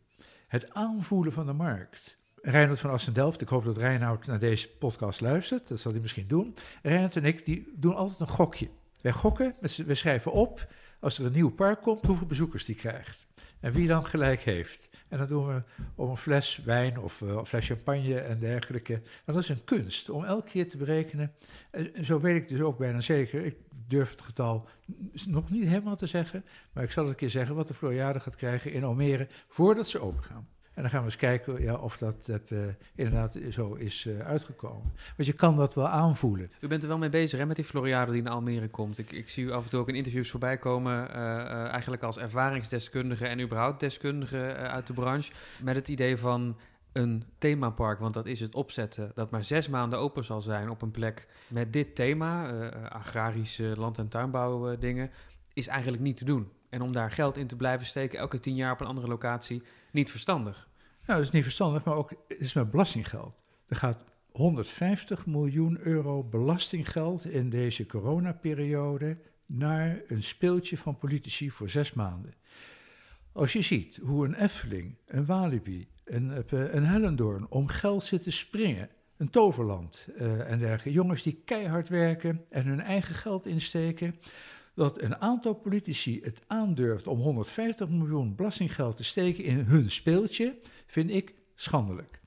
het aanvoelen van de markt. Reinhard van Assendelft, ik hoop dat Reinhard naar deze podcast luistert, dat zal hij misschien doen. Reinhard en ik, die doen altijd een gokje. Wij gokken, we schrijven op als er een nieuw park komt, hoeveel bezoekers die krijgt. En wie dan gelijk heeft. En dat doen we om een fles wijn of een fles champagne en dergelijke. Dat is een kunst, om elke keer te berekenen. En zo weet ik dus ook bijna zeker. Durf het getal nog niet helemaal te zeggen. Maar ik zal het een keer zeggen wat de Floriade gaat krijgen in Almere voordat ze open gaan. En dan gaan we eens kijken ja, of dat, uh, inderdaad zo is uh, uitgekomen. Want je kan dat wel aanvoelen. U bent er wel mee bezig hè, met die Floriade die naar Almere komt. Ik, ik zie u af en toe ook in interviews voorbij komen, uh, eigenlijk als ervaringsdeskundige en überhaupt deskundige uit de branche. Met het idee van een themapark, want dat is het opzetten, dat maar zes maanden open zal zijn op een plek met dit thema, agrarische land- en tuinbouw dingen, is eigenlijk niet te doen. En om daar geld in te blijven steken, elke tien jaar op een andere locatie, niet verstandig. Nou, dat is niet verstandig, maar ook het is met belastinggeld. Er gaat 150 miljoen euro belastinggeld in deze coronaperiode naar een speeltje van politici voor zes maanden. Als je ziet hoe een Effeling, een Walibi, een, eh, een Hellendoorn om geld zitten springen, een toverland uh, en dergelijke, jongens die keihard werken en hun eigen geld insteken, dat een aantal politici het aandurft om 150 miljoen belastinggeld te steken in hun speeltje, vind ik schandelijk.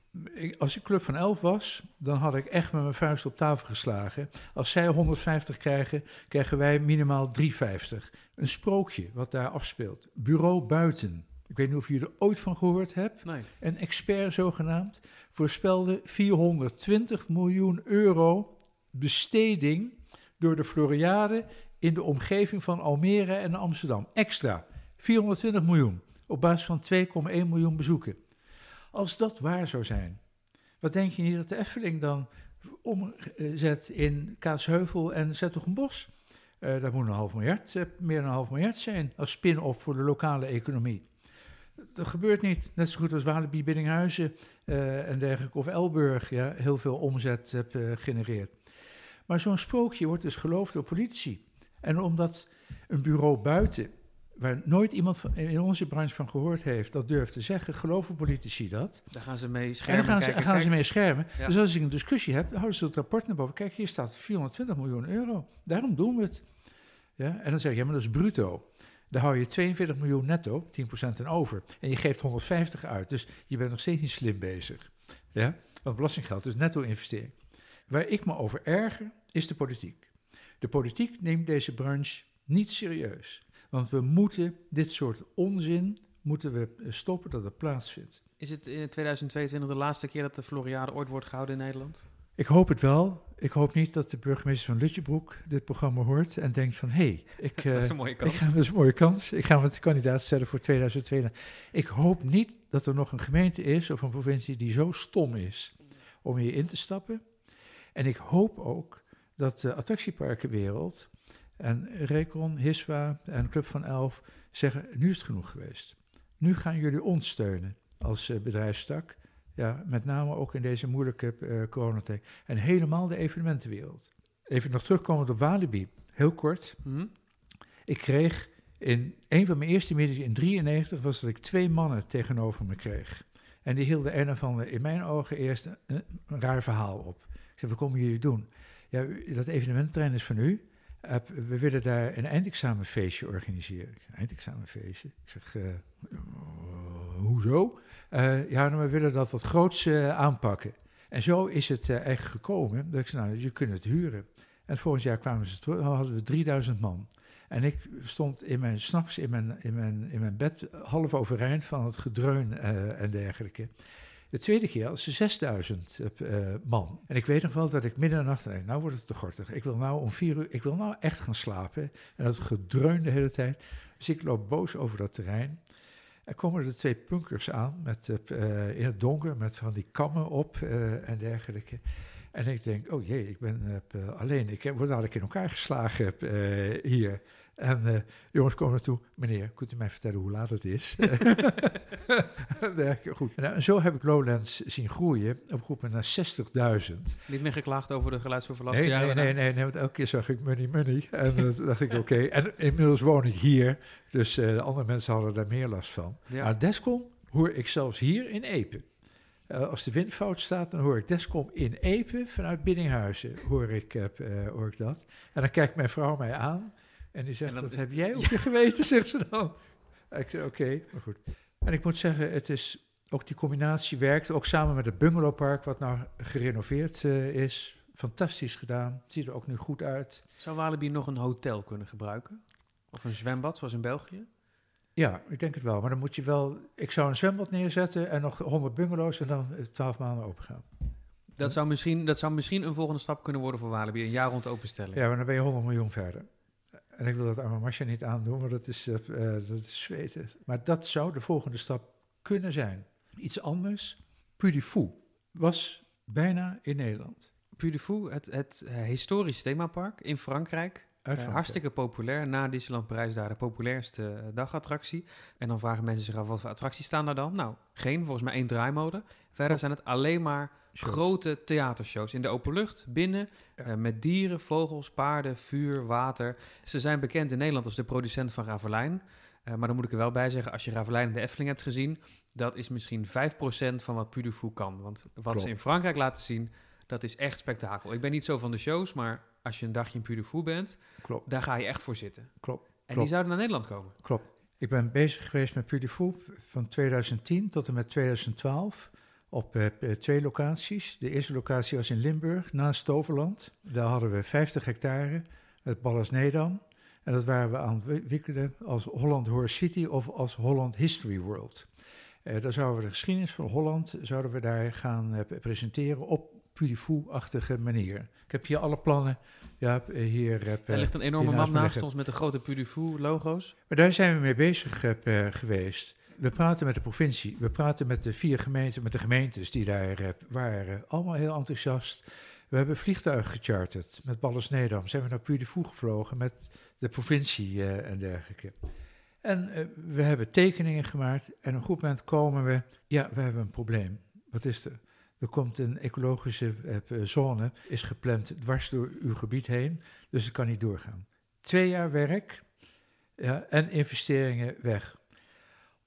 Als ik Club van 11 was, dan had ik echt met mijn vuist op tafel geslagen. Als zij 150 krijgen, krijgen wij minimaal 350. Een sprookje wat daar afspeelt. Bureau buiten. Ik weet niet of je er ooit van gehoord hebt. Nee. Een expert zogenaamd voorspelde 420 miljoen euro besteding door de Floriade in de omgeving van Almere en Amsterdam. Extra, 420 miljoen, op basis van 2,1 miljoen bezoeken. Als dat waar zou zijn, wat denk je niet dat de Efteling dan omzet in Kaatsheuvel en Zettogenbos? Uh, dat moet een half miljard, uh, meer dan een half miljard zijn als spin-off voor de lokale economie. Dat gebeurt niet, net zo goed als Walibi Biddinghuizen uh, en dergelijke, of Elburg, ja, heel veel omzet genereert. Maar zo'n sprookje wordt dus geloofd door politici. En omdat een bureau buiten, waar nooit iemand van, in onze branche van gehoord heeft, dat durft te zeggen, geloven politici dat. Daar gaan ze mee schermen. En dan gaan, kijken, ze, gaan ze mee schermen. Ja. Dus als ik een discussie heb, dan houden ze het rapport naar boven. Kijk, hier staat 420 miljoen euro. Daarom doen we het. Ja? En dan zeg je, ja, maar dat is bruto. Daar hou je 42 miljoen netto, 10% en over. En je geeft 150 uit. Dus je bent nog steeds niet slim bezig. Ja? Want belastinggeld is netto-investering. Waar ik me over erger, is de politiek. De politiek neemt deze branche niet serieus. Want we moeten dit soort onzin moeten we stoppen dat het plaatsvindt. Is het in 2022 de laatste keer dat de Floriade ooit wordt gehouden in Nederland? Ik hoop het wel. Ik hoop niet dat de burgemeester van Lutjebroek dit programma hoort en denkt van... hé, hey, ik, [laughs] dat is een mooie kans. Ik ga, dat is een mooie kans. Ik ga met kandidaat stellen voor 2022. Ik hoop niet dat er nog een gemeente is of een provincie die zo stom is om hier in te stappen. En ik hoop ook dat de attractieparkenwereld en Recon, Hiswa en Club van Elf zeggen, nu is het genoeg geweest. Nu gaan jullie ons steunen als uh, bedrijfstak. Ja, met name ook in deze moeilijke uh, coronatijd. En helemaal de evenementenwereld. Even nog terugkomen op Walibi, heel kort. Mm -hmm. Ik kreeg in een van mijn eerste meetings in 93 was dat ik twee mannen tegenover me kreeg. En die hielden een of andere, in mijn ogen eerst een, een raar verhaal op. Ik zei, wat komen jullie doen? Ja, dat evenemententerrein is van u. We willen daar een eindexamenfeestje organiseren. Eindexamenfeestje? Ik zeg, uh, uh, hoezo? ja, nou, we willen dat wat groots aanpakken. En zo is het eigenlijk gekomen. Dat ik zei, nou, je kunt het huren. En volgend jaar kwamen ze terug, hadden we 3000 man. En ik stond in mijn, s'nachts in mijn, in, mijn, in mijn bed half overeind van het gedreun en dergelijke. De tweede keer als ze 6000 uh, man. En ik weet nog wel dat ik midden in de nacht denk, nou wordt het te gortig. Ik wil nou om vier uur, ik wil nou echt gaan slapen. En dat gedreun de hele tijd. Dus ik loop boos over dat terrein. Er komen er twee punkers aan, met, uh, in het donker, met van die kammen op en dergelijke. En ik denk, oh jee, ik ben alleen. Ik word dadelijk in elkaar geslagen hier. En uh, jongens komen naartoe, meneer, kunt u mij vertellen hoe laat het is? [laughs] Goed. En, uh, zo heb ik Lowlands zien groeien, opgeroepen naar 60.000. Niet meer geklaagd over de geluidsoverlast? Nee, nee, nee, nee, nee, want elke keer zag ik money, money. En uh, [laughs] dacht ik, oké. Okay. En inmiddels woon ik hier, dus de andere mensen hadden daar meer last van. Ja. Maar Descom hoor ik zelfs hier in Epen. Uh, als de wind fout staat, dan hoor ik Descom in Epen vanuit Biddinghuizen, hoor ik, uh, hoor ik dat. En dan kijkt mijn vrouw mij aan en die zegt, en dat heb jij [laughs] op je geweten, [laughs] zegt ze dan. Ik zeg, oké, okay, maar goed. En ik moet zeggen, het is, ook die combinatie werkt, ook samen met het bungalowpark, wat nou gerenoveerd uh, is. Fantastisch gedaan, ziet er ook nu goed uit. Zou Walibi nog een hotel kunnen gebruiken? Of een zwembad, zoals in België? Ja, ik denk het wel. Maar dan moet je wel... Ik zou een zwembad neerzetten en nog 100 bungalows en dan 12 maanden open gaan. Dat zou, misschien, dat zou misschien een volgende stap kunnen worden voor Walibi, een jaar rond openstelling. Ja, maar dan ben je 100 miljoen verder. En ik wil dat arme Masja niet aandoen, want dat is, uh, dat is zweten. Maar dat zou de volgende stap kunnen zijn. Iets anders. Pudifou was bijna in Nederland. Pudifou, het, het uh, historisch themapark in Frankrijk. Hartstikke populair. Na Disneyland Parijs daar de populairste dagattractie. En dan vragen mensen zich af, wat voor attracties staan daar dan? Nou, geen, volgens mij één draaimode. Verder zijn het alleen maar grote theatershows in de open lucht, binnen, uh, met dieren, vogels, paarden, vuur, water. Ze zijn bekend in Nederland als de producent van Ravelijn. Uh, maar dan moet ik er wel bij zeggen, als je Ravelijn in de Efteling hebt gezien, dat is misschien 5% van wat Pudufou kan. Want wat Klopt. ze in Frankrijk laten zien, dat is echt spektakel. Ik ben niet zo van de shows, maar als je een dagje in Pudufou bent, Klopt. daar ga je echt voor zitten. Klopt. En die zouden naar Nederland komen. Klopt. Ik ben bezig geweest met Pudufou van 2010 tot en met 2012 op uh, twee locaties. De eerste locatie was in Limburg, naast Toverland. Daar hadden we 50 hectare, het Ballas Nedam. En dat waren we aan het wikkelen als Holland Horse City of als Holland History World. Uh, daar zouden we de geschiedenis van Holland zouden we daar gaan uh, presenteren op Pudifou-achtige manier. Ik heb hier alle plannen. Ja, hier heb, er ligt een enorme map naast ons met de grote Pudifou-logo's. Maar daar zijn we mee bezig geweest we praten met de provincie, we praten met de vier gemeenten, met de gemeentes die daar uh, waren. Allemaal heel enthousiast. We hebben vliegtuigen gecharterd met Balles Nedam. Zijn we naar Puy de gevlogen met de provincie uh, en dergelijke. En uh, we hebben tekeningen gemaakt en op een goed moment komen we... Ja, we hebben een probleem. Wat is er? Er komt een ecologische zone, is gepland dwars door uw gebied heen, dus het kan niet doorgaan. Twee jaar werk ja, en investeringen weg.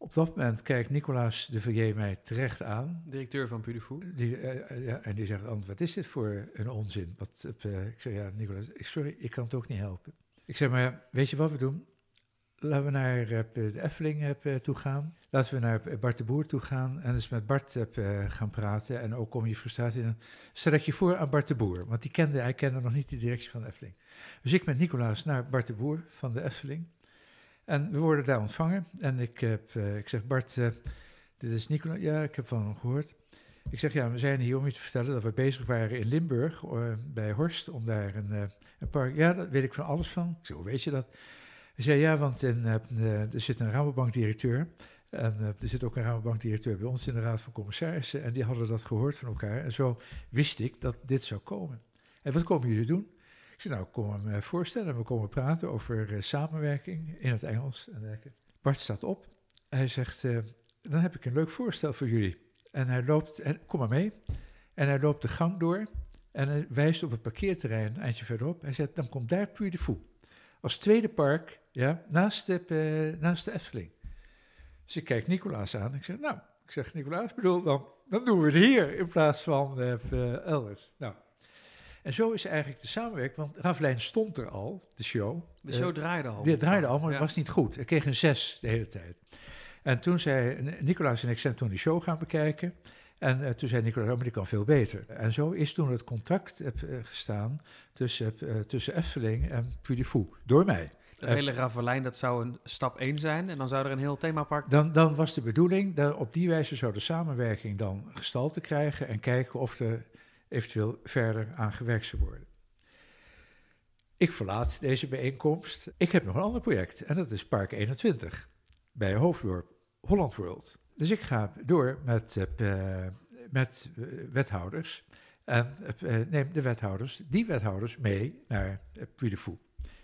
Op dat moment kijkt Nicolaas de Vergeer mij terecht aan. Directeur van Pudifou. Die, uh, ja, en die zegt, wat is dit voor een onzin? Wat, uh, ik zeg, ja, Nicolaas, sorry, ik kan het ook niet helpen. Ik zeg, maar weet je wat we doen? Laten we naar de Effeling toe gaan. Laten we naar Bart de Boer toe gaan en dus met Bart gaan praten. En ook om je frustratie. Stel ik je voor aan Bart de Boer, want die kende, hij kende nog niet de directie van de Effeling. Dus ik met Nicolaas naar Bart de Boer van de Effeling. En we worden daar ontvangen. En ik, heb, uh, ik zeg, Bart, uh, dit is Nicola. Ja, ik heb van hem gehoord. Ik zeg, ja, we zijn hier om je te vertellen dat we bezig waren in Limburg, uh, bij Horst, om daar een, een park... Ja, daar weet ik van alles van. Ik zeg, hoe weet je dat? Hij zei, ja, want in, er zit een Rabobank-directeur... En er zit ook een Rabobank-directeur bij ons in de Raad van Commissarissen. En die hadden dat gehoord van elkaar. En zo wist ik dat dit zou komen. En wat komen jullie doen? Ik zei, nou, kom me voorstellen. We komen praten over uh, samenwerking in het Engels. En Bart staat op. Hij zegt, uh, dan heb ik een leuk voorstel voor jullie. En hij loopt, en, kom maar mee. En hij loopt de gang door. En hij wijst op het parkeerterrein een eindje verderop. Hij zegt, dan komt daar Puy de Fou. Als tweede park, ja, naast de, naast de Efteling. Dus ik kijk Nicolaas aan. Ik zeg, nou, ik zeg, Nicolaas, bedoel, dan, dan doen we het hier in plaats van elders. Nou, en zo is eigenlijk de samenwerking, want Ravelijn stond er al, de show. De show draaide al. Die draaide al, maar het was niet goed. Ik kreeg een zes de hele tijd. En toen zei Nicolaas en ik zijn toen die show gaan bekijken. En uh, toen zei Nicolaas, oh, maar die kan veel beter. En zo is toen het contact uh, gestaan tussen, uh, tussen Efteling en Puy door mij. Het hele Ravelijn, dat zou een stap 1 zijn en dan zou er een heel themapark... Dan, dan was de bedoeling, dat op die wijze zou de samenwerking dan gestalte krijgen en kijken of er eventueel verder aan gewerkt worden. Ik verlaat deze bijeenkomst. Ik heb nog een ander project en dat is Park 21 bij Hoofddorp, Holland World. Dus ik ga door met, uh, met uh, wethouders en uh, neem de wethouders, die wethouders mee naar uh, Puy de Fou.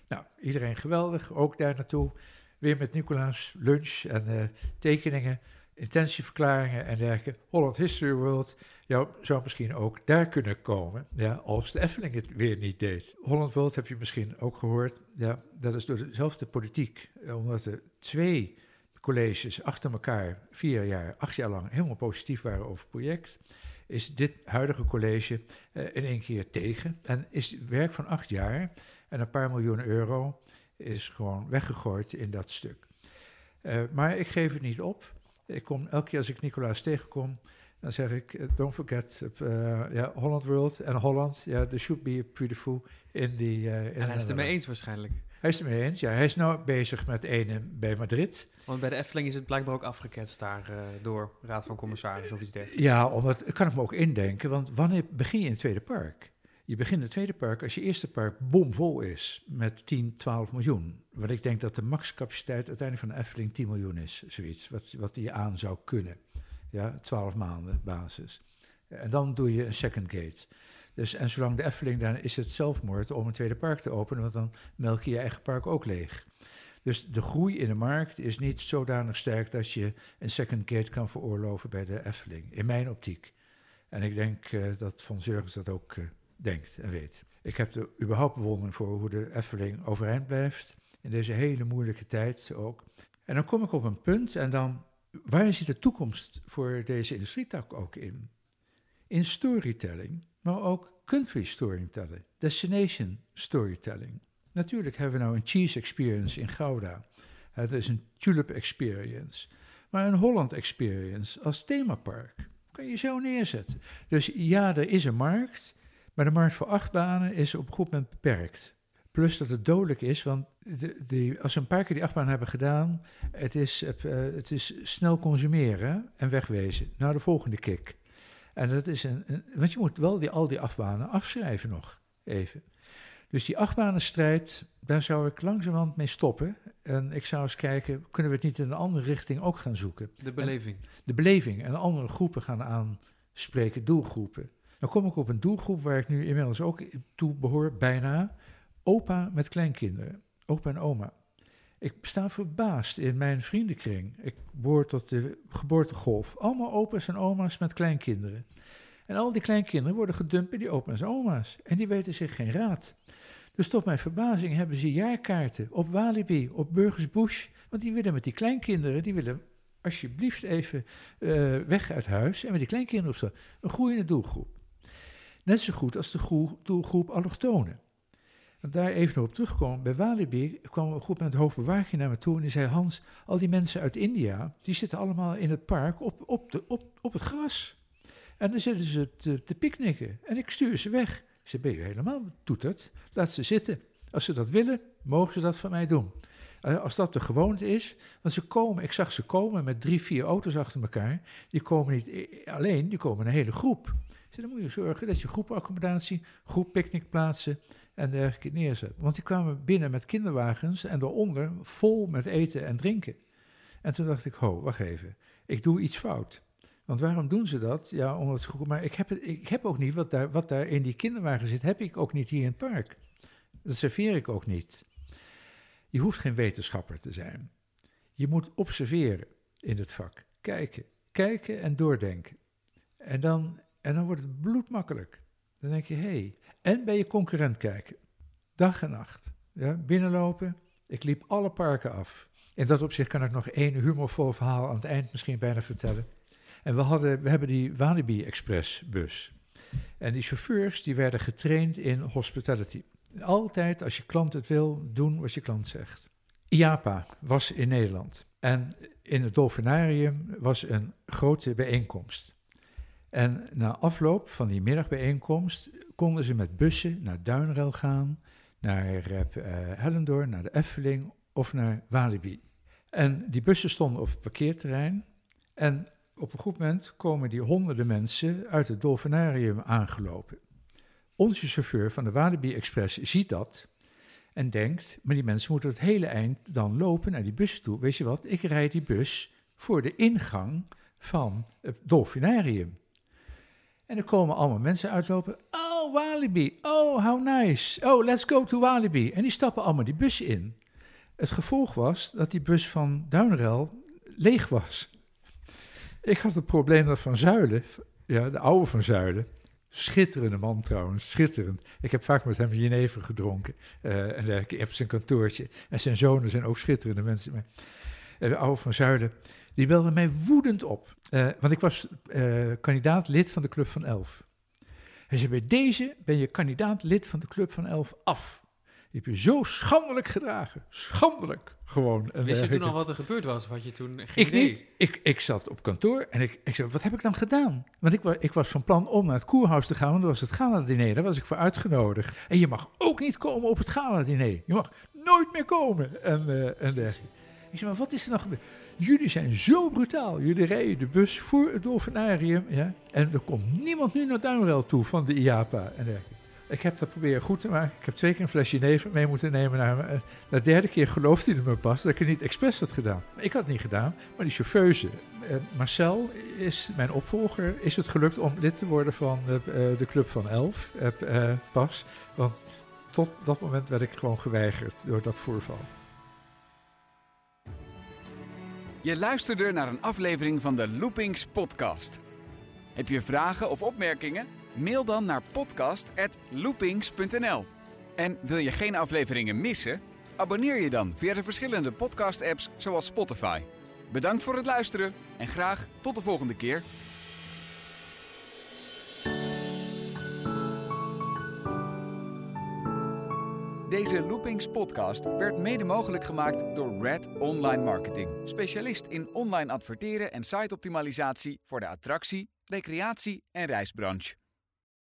Nou, iedereen geweldig, ook daar naartoe. Weer met Nicolaas, lunch en tekeningen, intentieverklaringen en dergelijke. Holland History World jou zou misschien ook daar kunnen komen, ja, als de Efteling het weer niet deed. Holland World heb je misschien ook gehoord, ja, dat is door dezelfde politiek, omdat er twee colleges achter elkaar vier jaar, acht jaar lang helemaal positief waren over het project, is dit huidige college uh, in één keer tegen. En is werk van acht jaar en een paar miljoen euro is gewoon weggegooid in dat stuk. Uh, maar ik geef het niet op. Ik kom elke keer als ik Nicolaas tegenkom, dan zeg ik, uh, don't forget, uh, yeah, Holland World en Holland, ja, yeah, there should be a beautiful in the... Uh, in en hij is het ermee eens waarschijnlijk. Hij is het mee eens. Ja, hij is nu bezig met ene bij Madrid. Want bij de Efteling is het blijkbaar ook afgeketst daar uh, door Raad van Commissaris of iets dergelijks. Ja, omdat, kan ik me ook indenken. Want wanneer begin je in het tweede park? Je begint in het tweede park als je eerste park bomvol is met 10, 12 miljoen. Want ik denk dat de maxcapaciteit uiteindelijk van de Efteling 10 miljoen is, zoiets. Wat, wat die aan zou kunnen. Ja, 12 maanden basis. En dan doe je een second gate. Dus, en zolang de Efteling daar is het zelfmoord om een tweede park te openen, want dan melk je je eigen park ook leeg. Dus de groei in de markt is niet zodanig sterk dat je een second gate kan veroorloven bij de Efteling, in mijn optiek. En ik denk uh, dat Van Zurgens dat ook uh, denkt en weet. Ik heb er überhaupt bewondering voor hoe de Efteling overeind blijft, in deze hele moeilijke tijd ook. En dan kom ik op een punt en dan, waar zit de toekomst voor deze industrietak ook in? In storytelling maar ook country storytelling, destination storytelling. Natuurlijk hebben we nou een cheese experience in Gouda. Het is een tulip experience. Maar een Holland experience als themapark kan je zo neerzetten. Dus ja, er is een markt, maar de markt voor achtbanen is op een goed moment beperkt. Plus dat het dodelijk is, want de, als we een paar keer die achtbaan hebben gedaan, het is, uh, het is snel consumeren en wegwezen. Naar de volgende kick. En dat is een, want je moet wel die, al die achtbanen afschrijven nog even. Dus die achtbanenstrijd, daar zou ik langzamerhand mee stoppen. En ik zou eens kijken, kunnen we het niet in een andere richting ook gaan zoeken? De beleving. de beleving en andere groepen gaan aanspreken, doelgroepen. Dan kom ik op een doelgroep waar ik nu inmiddels ook toe behoor, bijna. Opa met kleinkinderen, opa en oma. Ik sta verbaasd in mijn vriendenkring. Ik behoor tot de geboortegolf. Allemaal opa's en oma's met kleinkinderen. En al die kleinkinderen worden gedumpt bij die opa's en oma's. En die weten zich geen raad. Dus tot mijn verbazing hebben ze jaarkaarten op Walibi, op Burgers Bush. Want die willen met die kleinkinderen, die willen alsjeblieft even uh, weg uit huis. En met die kleinkinderen op zo. Een groeiende doelgroep. Net zo goed als de doelgroep allochtonen daar even op terugkomen, bij Walibi kwam een groep met hoofdbewaking naar me toe en die zei: Hans, al die mensen uit India, die zitten allemaal in het park op, op, de, op, op het gras. En dan zitten ze te, te picknicken en ik stuur ze weg. Ik zei: Ben je helemaal toeterd? Laat ze zitten. Als ze dat willen, mogen ze dat van mij doen. Eh, als dat de gewoonte is, want ze komen, ik zag ze komen met drie, vier auto's achter elkaar. Die komen niet alleen, die komen een hele groep. Dan moet je zorgen dat je groepaccommodatie, groep picknickplaatsen en dergelijke neerzet. Want die kwamen binnen met kinderwagens en daaronder vol met eten en drinken. En toen dacht ik, ho, wacht even, ik doe iets fout. Want waarom doen ze dat? Ja, omdat ze goed, maar ik heb, het, ik heb ook niet wat daar, wat daar in die kinderwagen zit, heb ik ook niet hier in het park. Dat serveer ik ook niet. Je hoeft geen wetenschapper te zijn. Je moet observeren in het vak. Kijken, kijken en doordenken. En dan, en dan wordt het bloedmakkelijk. Dan denk je, hé, hey, en bij je concurrent kijken. Dag en nacht. Ja, binnenlopen. Ik liep alle parken af. In dat opzicht kan ik nog één humorvol verhaal aan het eind misschien bijna vertellen. En we, hadden, we hebben die Walibi Express bus. En die chauffeurs die werden getraind in hospitality. Altijd als je klant het wil, doen wat je klant zegt. IAPA was in Nederland. En in het Dolfinarium was een grote bijeenkomst. En na afloop van die middagbijeenkomst konden ze met bussen naar Duinrel gaan, naar uh, Hellendoorn, naar de Effeling of naar Walibi. En die bussen stonden op het parkeerterrein. En op een goed moment komen die honderden mensen uit het Dolfinarium aangelopen. Onze chauffeur van de Walibi Express ziet dat en denkt, maar die mensen moeten het hele eind dan lopen naar die bussen toe. Weet je wat, ik rijd die bus voor de ingang van het Dolfinarium. En er komen allemaal mensen uitlopen. Oh, Walibi. Oh, how nice. Oh, let's go to Walibi. En die stappen allemaal die bus in. Het gevolg was dat die bus van Duinrel leeg was. Ik had het probleem dat Van Zuilen, ja, de oude Van Zuilen, schitterende man trouwens, schitterend. Ik heb vaak met hem jenever gedronken uh, en. Ik zijn kantoortje. En zijn zonen zijn ook schitterende mensen. Maar, uh, de oude Van Zuilen, die belde mij woedend op. Uh, want ik was uh, kandidaat lid van de Club van Elf. Hij zei, bij deze ben je kandidaat lid van de Club van Elf af. Je hebt je zo schandelijk gedragen. Schandelijk, gewoon. En Wist je toen al wat er gebeurd was? Wat je toen geen Ik idee? niet. Ik, ik zat op kantoor en ik, ik zei, wat heb ik dan gedaan? Want ik, wa- ik was van plan om naar het koerhuis te gaan, want dat was het gala-diner. Daar was ik voor uitgenodigd. En je mag ook niet komen op het gala-diner. Je mag nooit meer komen. En, eh en dergelijke. Ik zei, maar wat is er nou gebeurd? Jullie zijn zo brutaal. Jullie rijden de bus voor het dolfinarium. Ja? En er komt niemand nu naar Duinrel toe van de IAPA en. Ik heb dat proberen goed te maken. Ik heb twee keer een flesje neven mee moeten nemen naar de derde keer geloofde hij me pas dat ik het niet expres had gedaan. Ik had het niet gedaan. Maar die chauffeuse, eh, Marcel, is mijn opvolger. Is het gelukt om lid te worden van eh, eh, de Club van Elf eh, pas. Want tot dat moment werd ik gewoon geweigerd door dat voorval. Je luisterde naar een aflevering van de Loopings podcast. Heb je vragen of opmerkingen? Mail dan naar podcast@loopings.nl. En wil je geen afleveringen missen? Abonneer je dan via de verschillende podcast-apps zoals Spotify. Bedankt voor het luisteren en graag tot de volgende keer. Deze Loopings podcast werd mede mogelijk gemaakt door Red Online Marketing. Specialist in online adverteren en siteoptimalisatie voor de attractie, recreatie en reisbranche.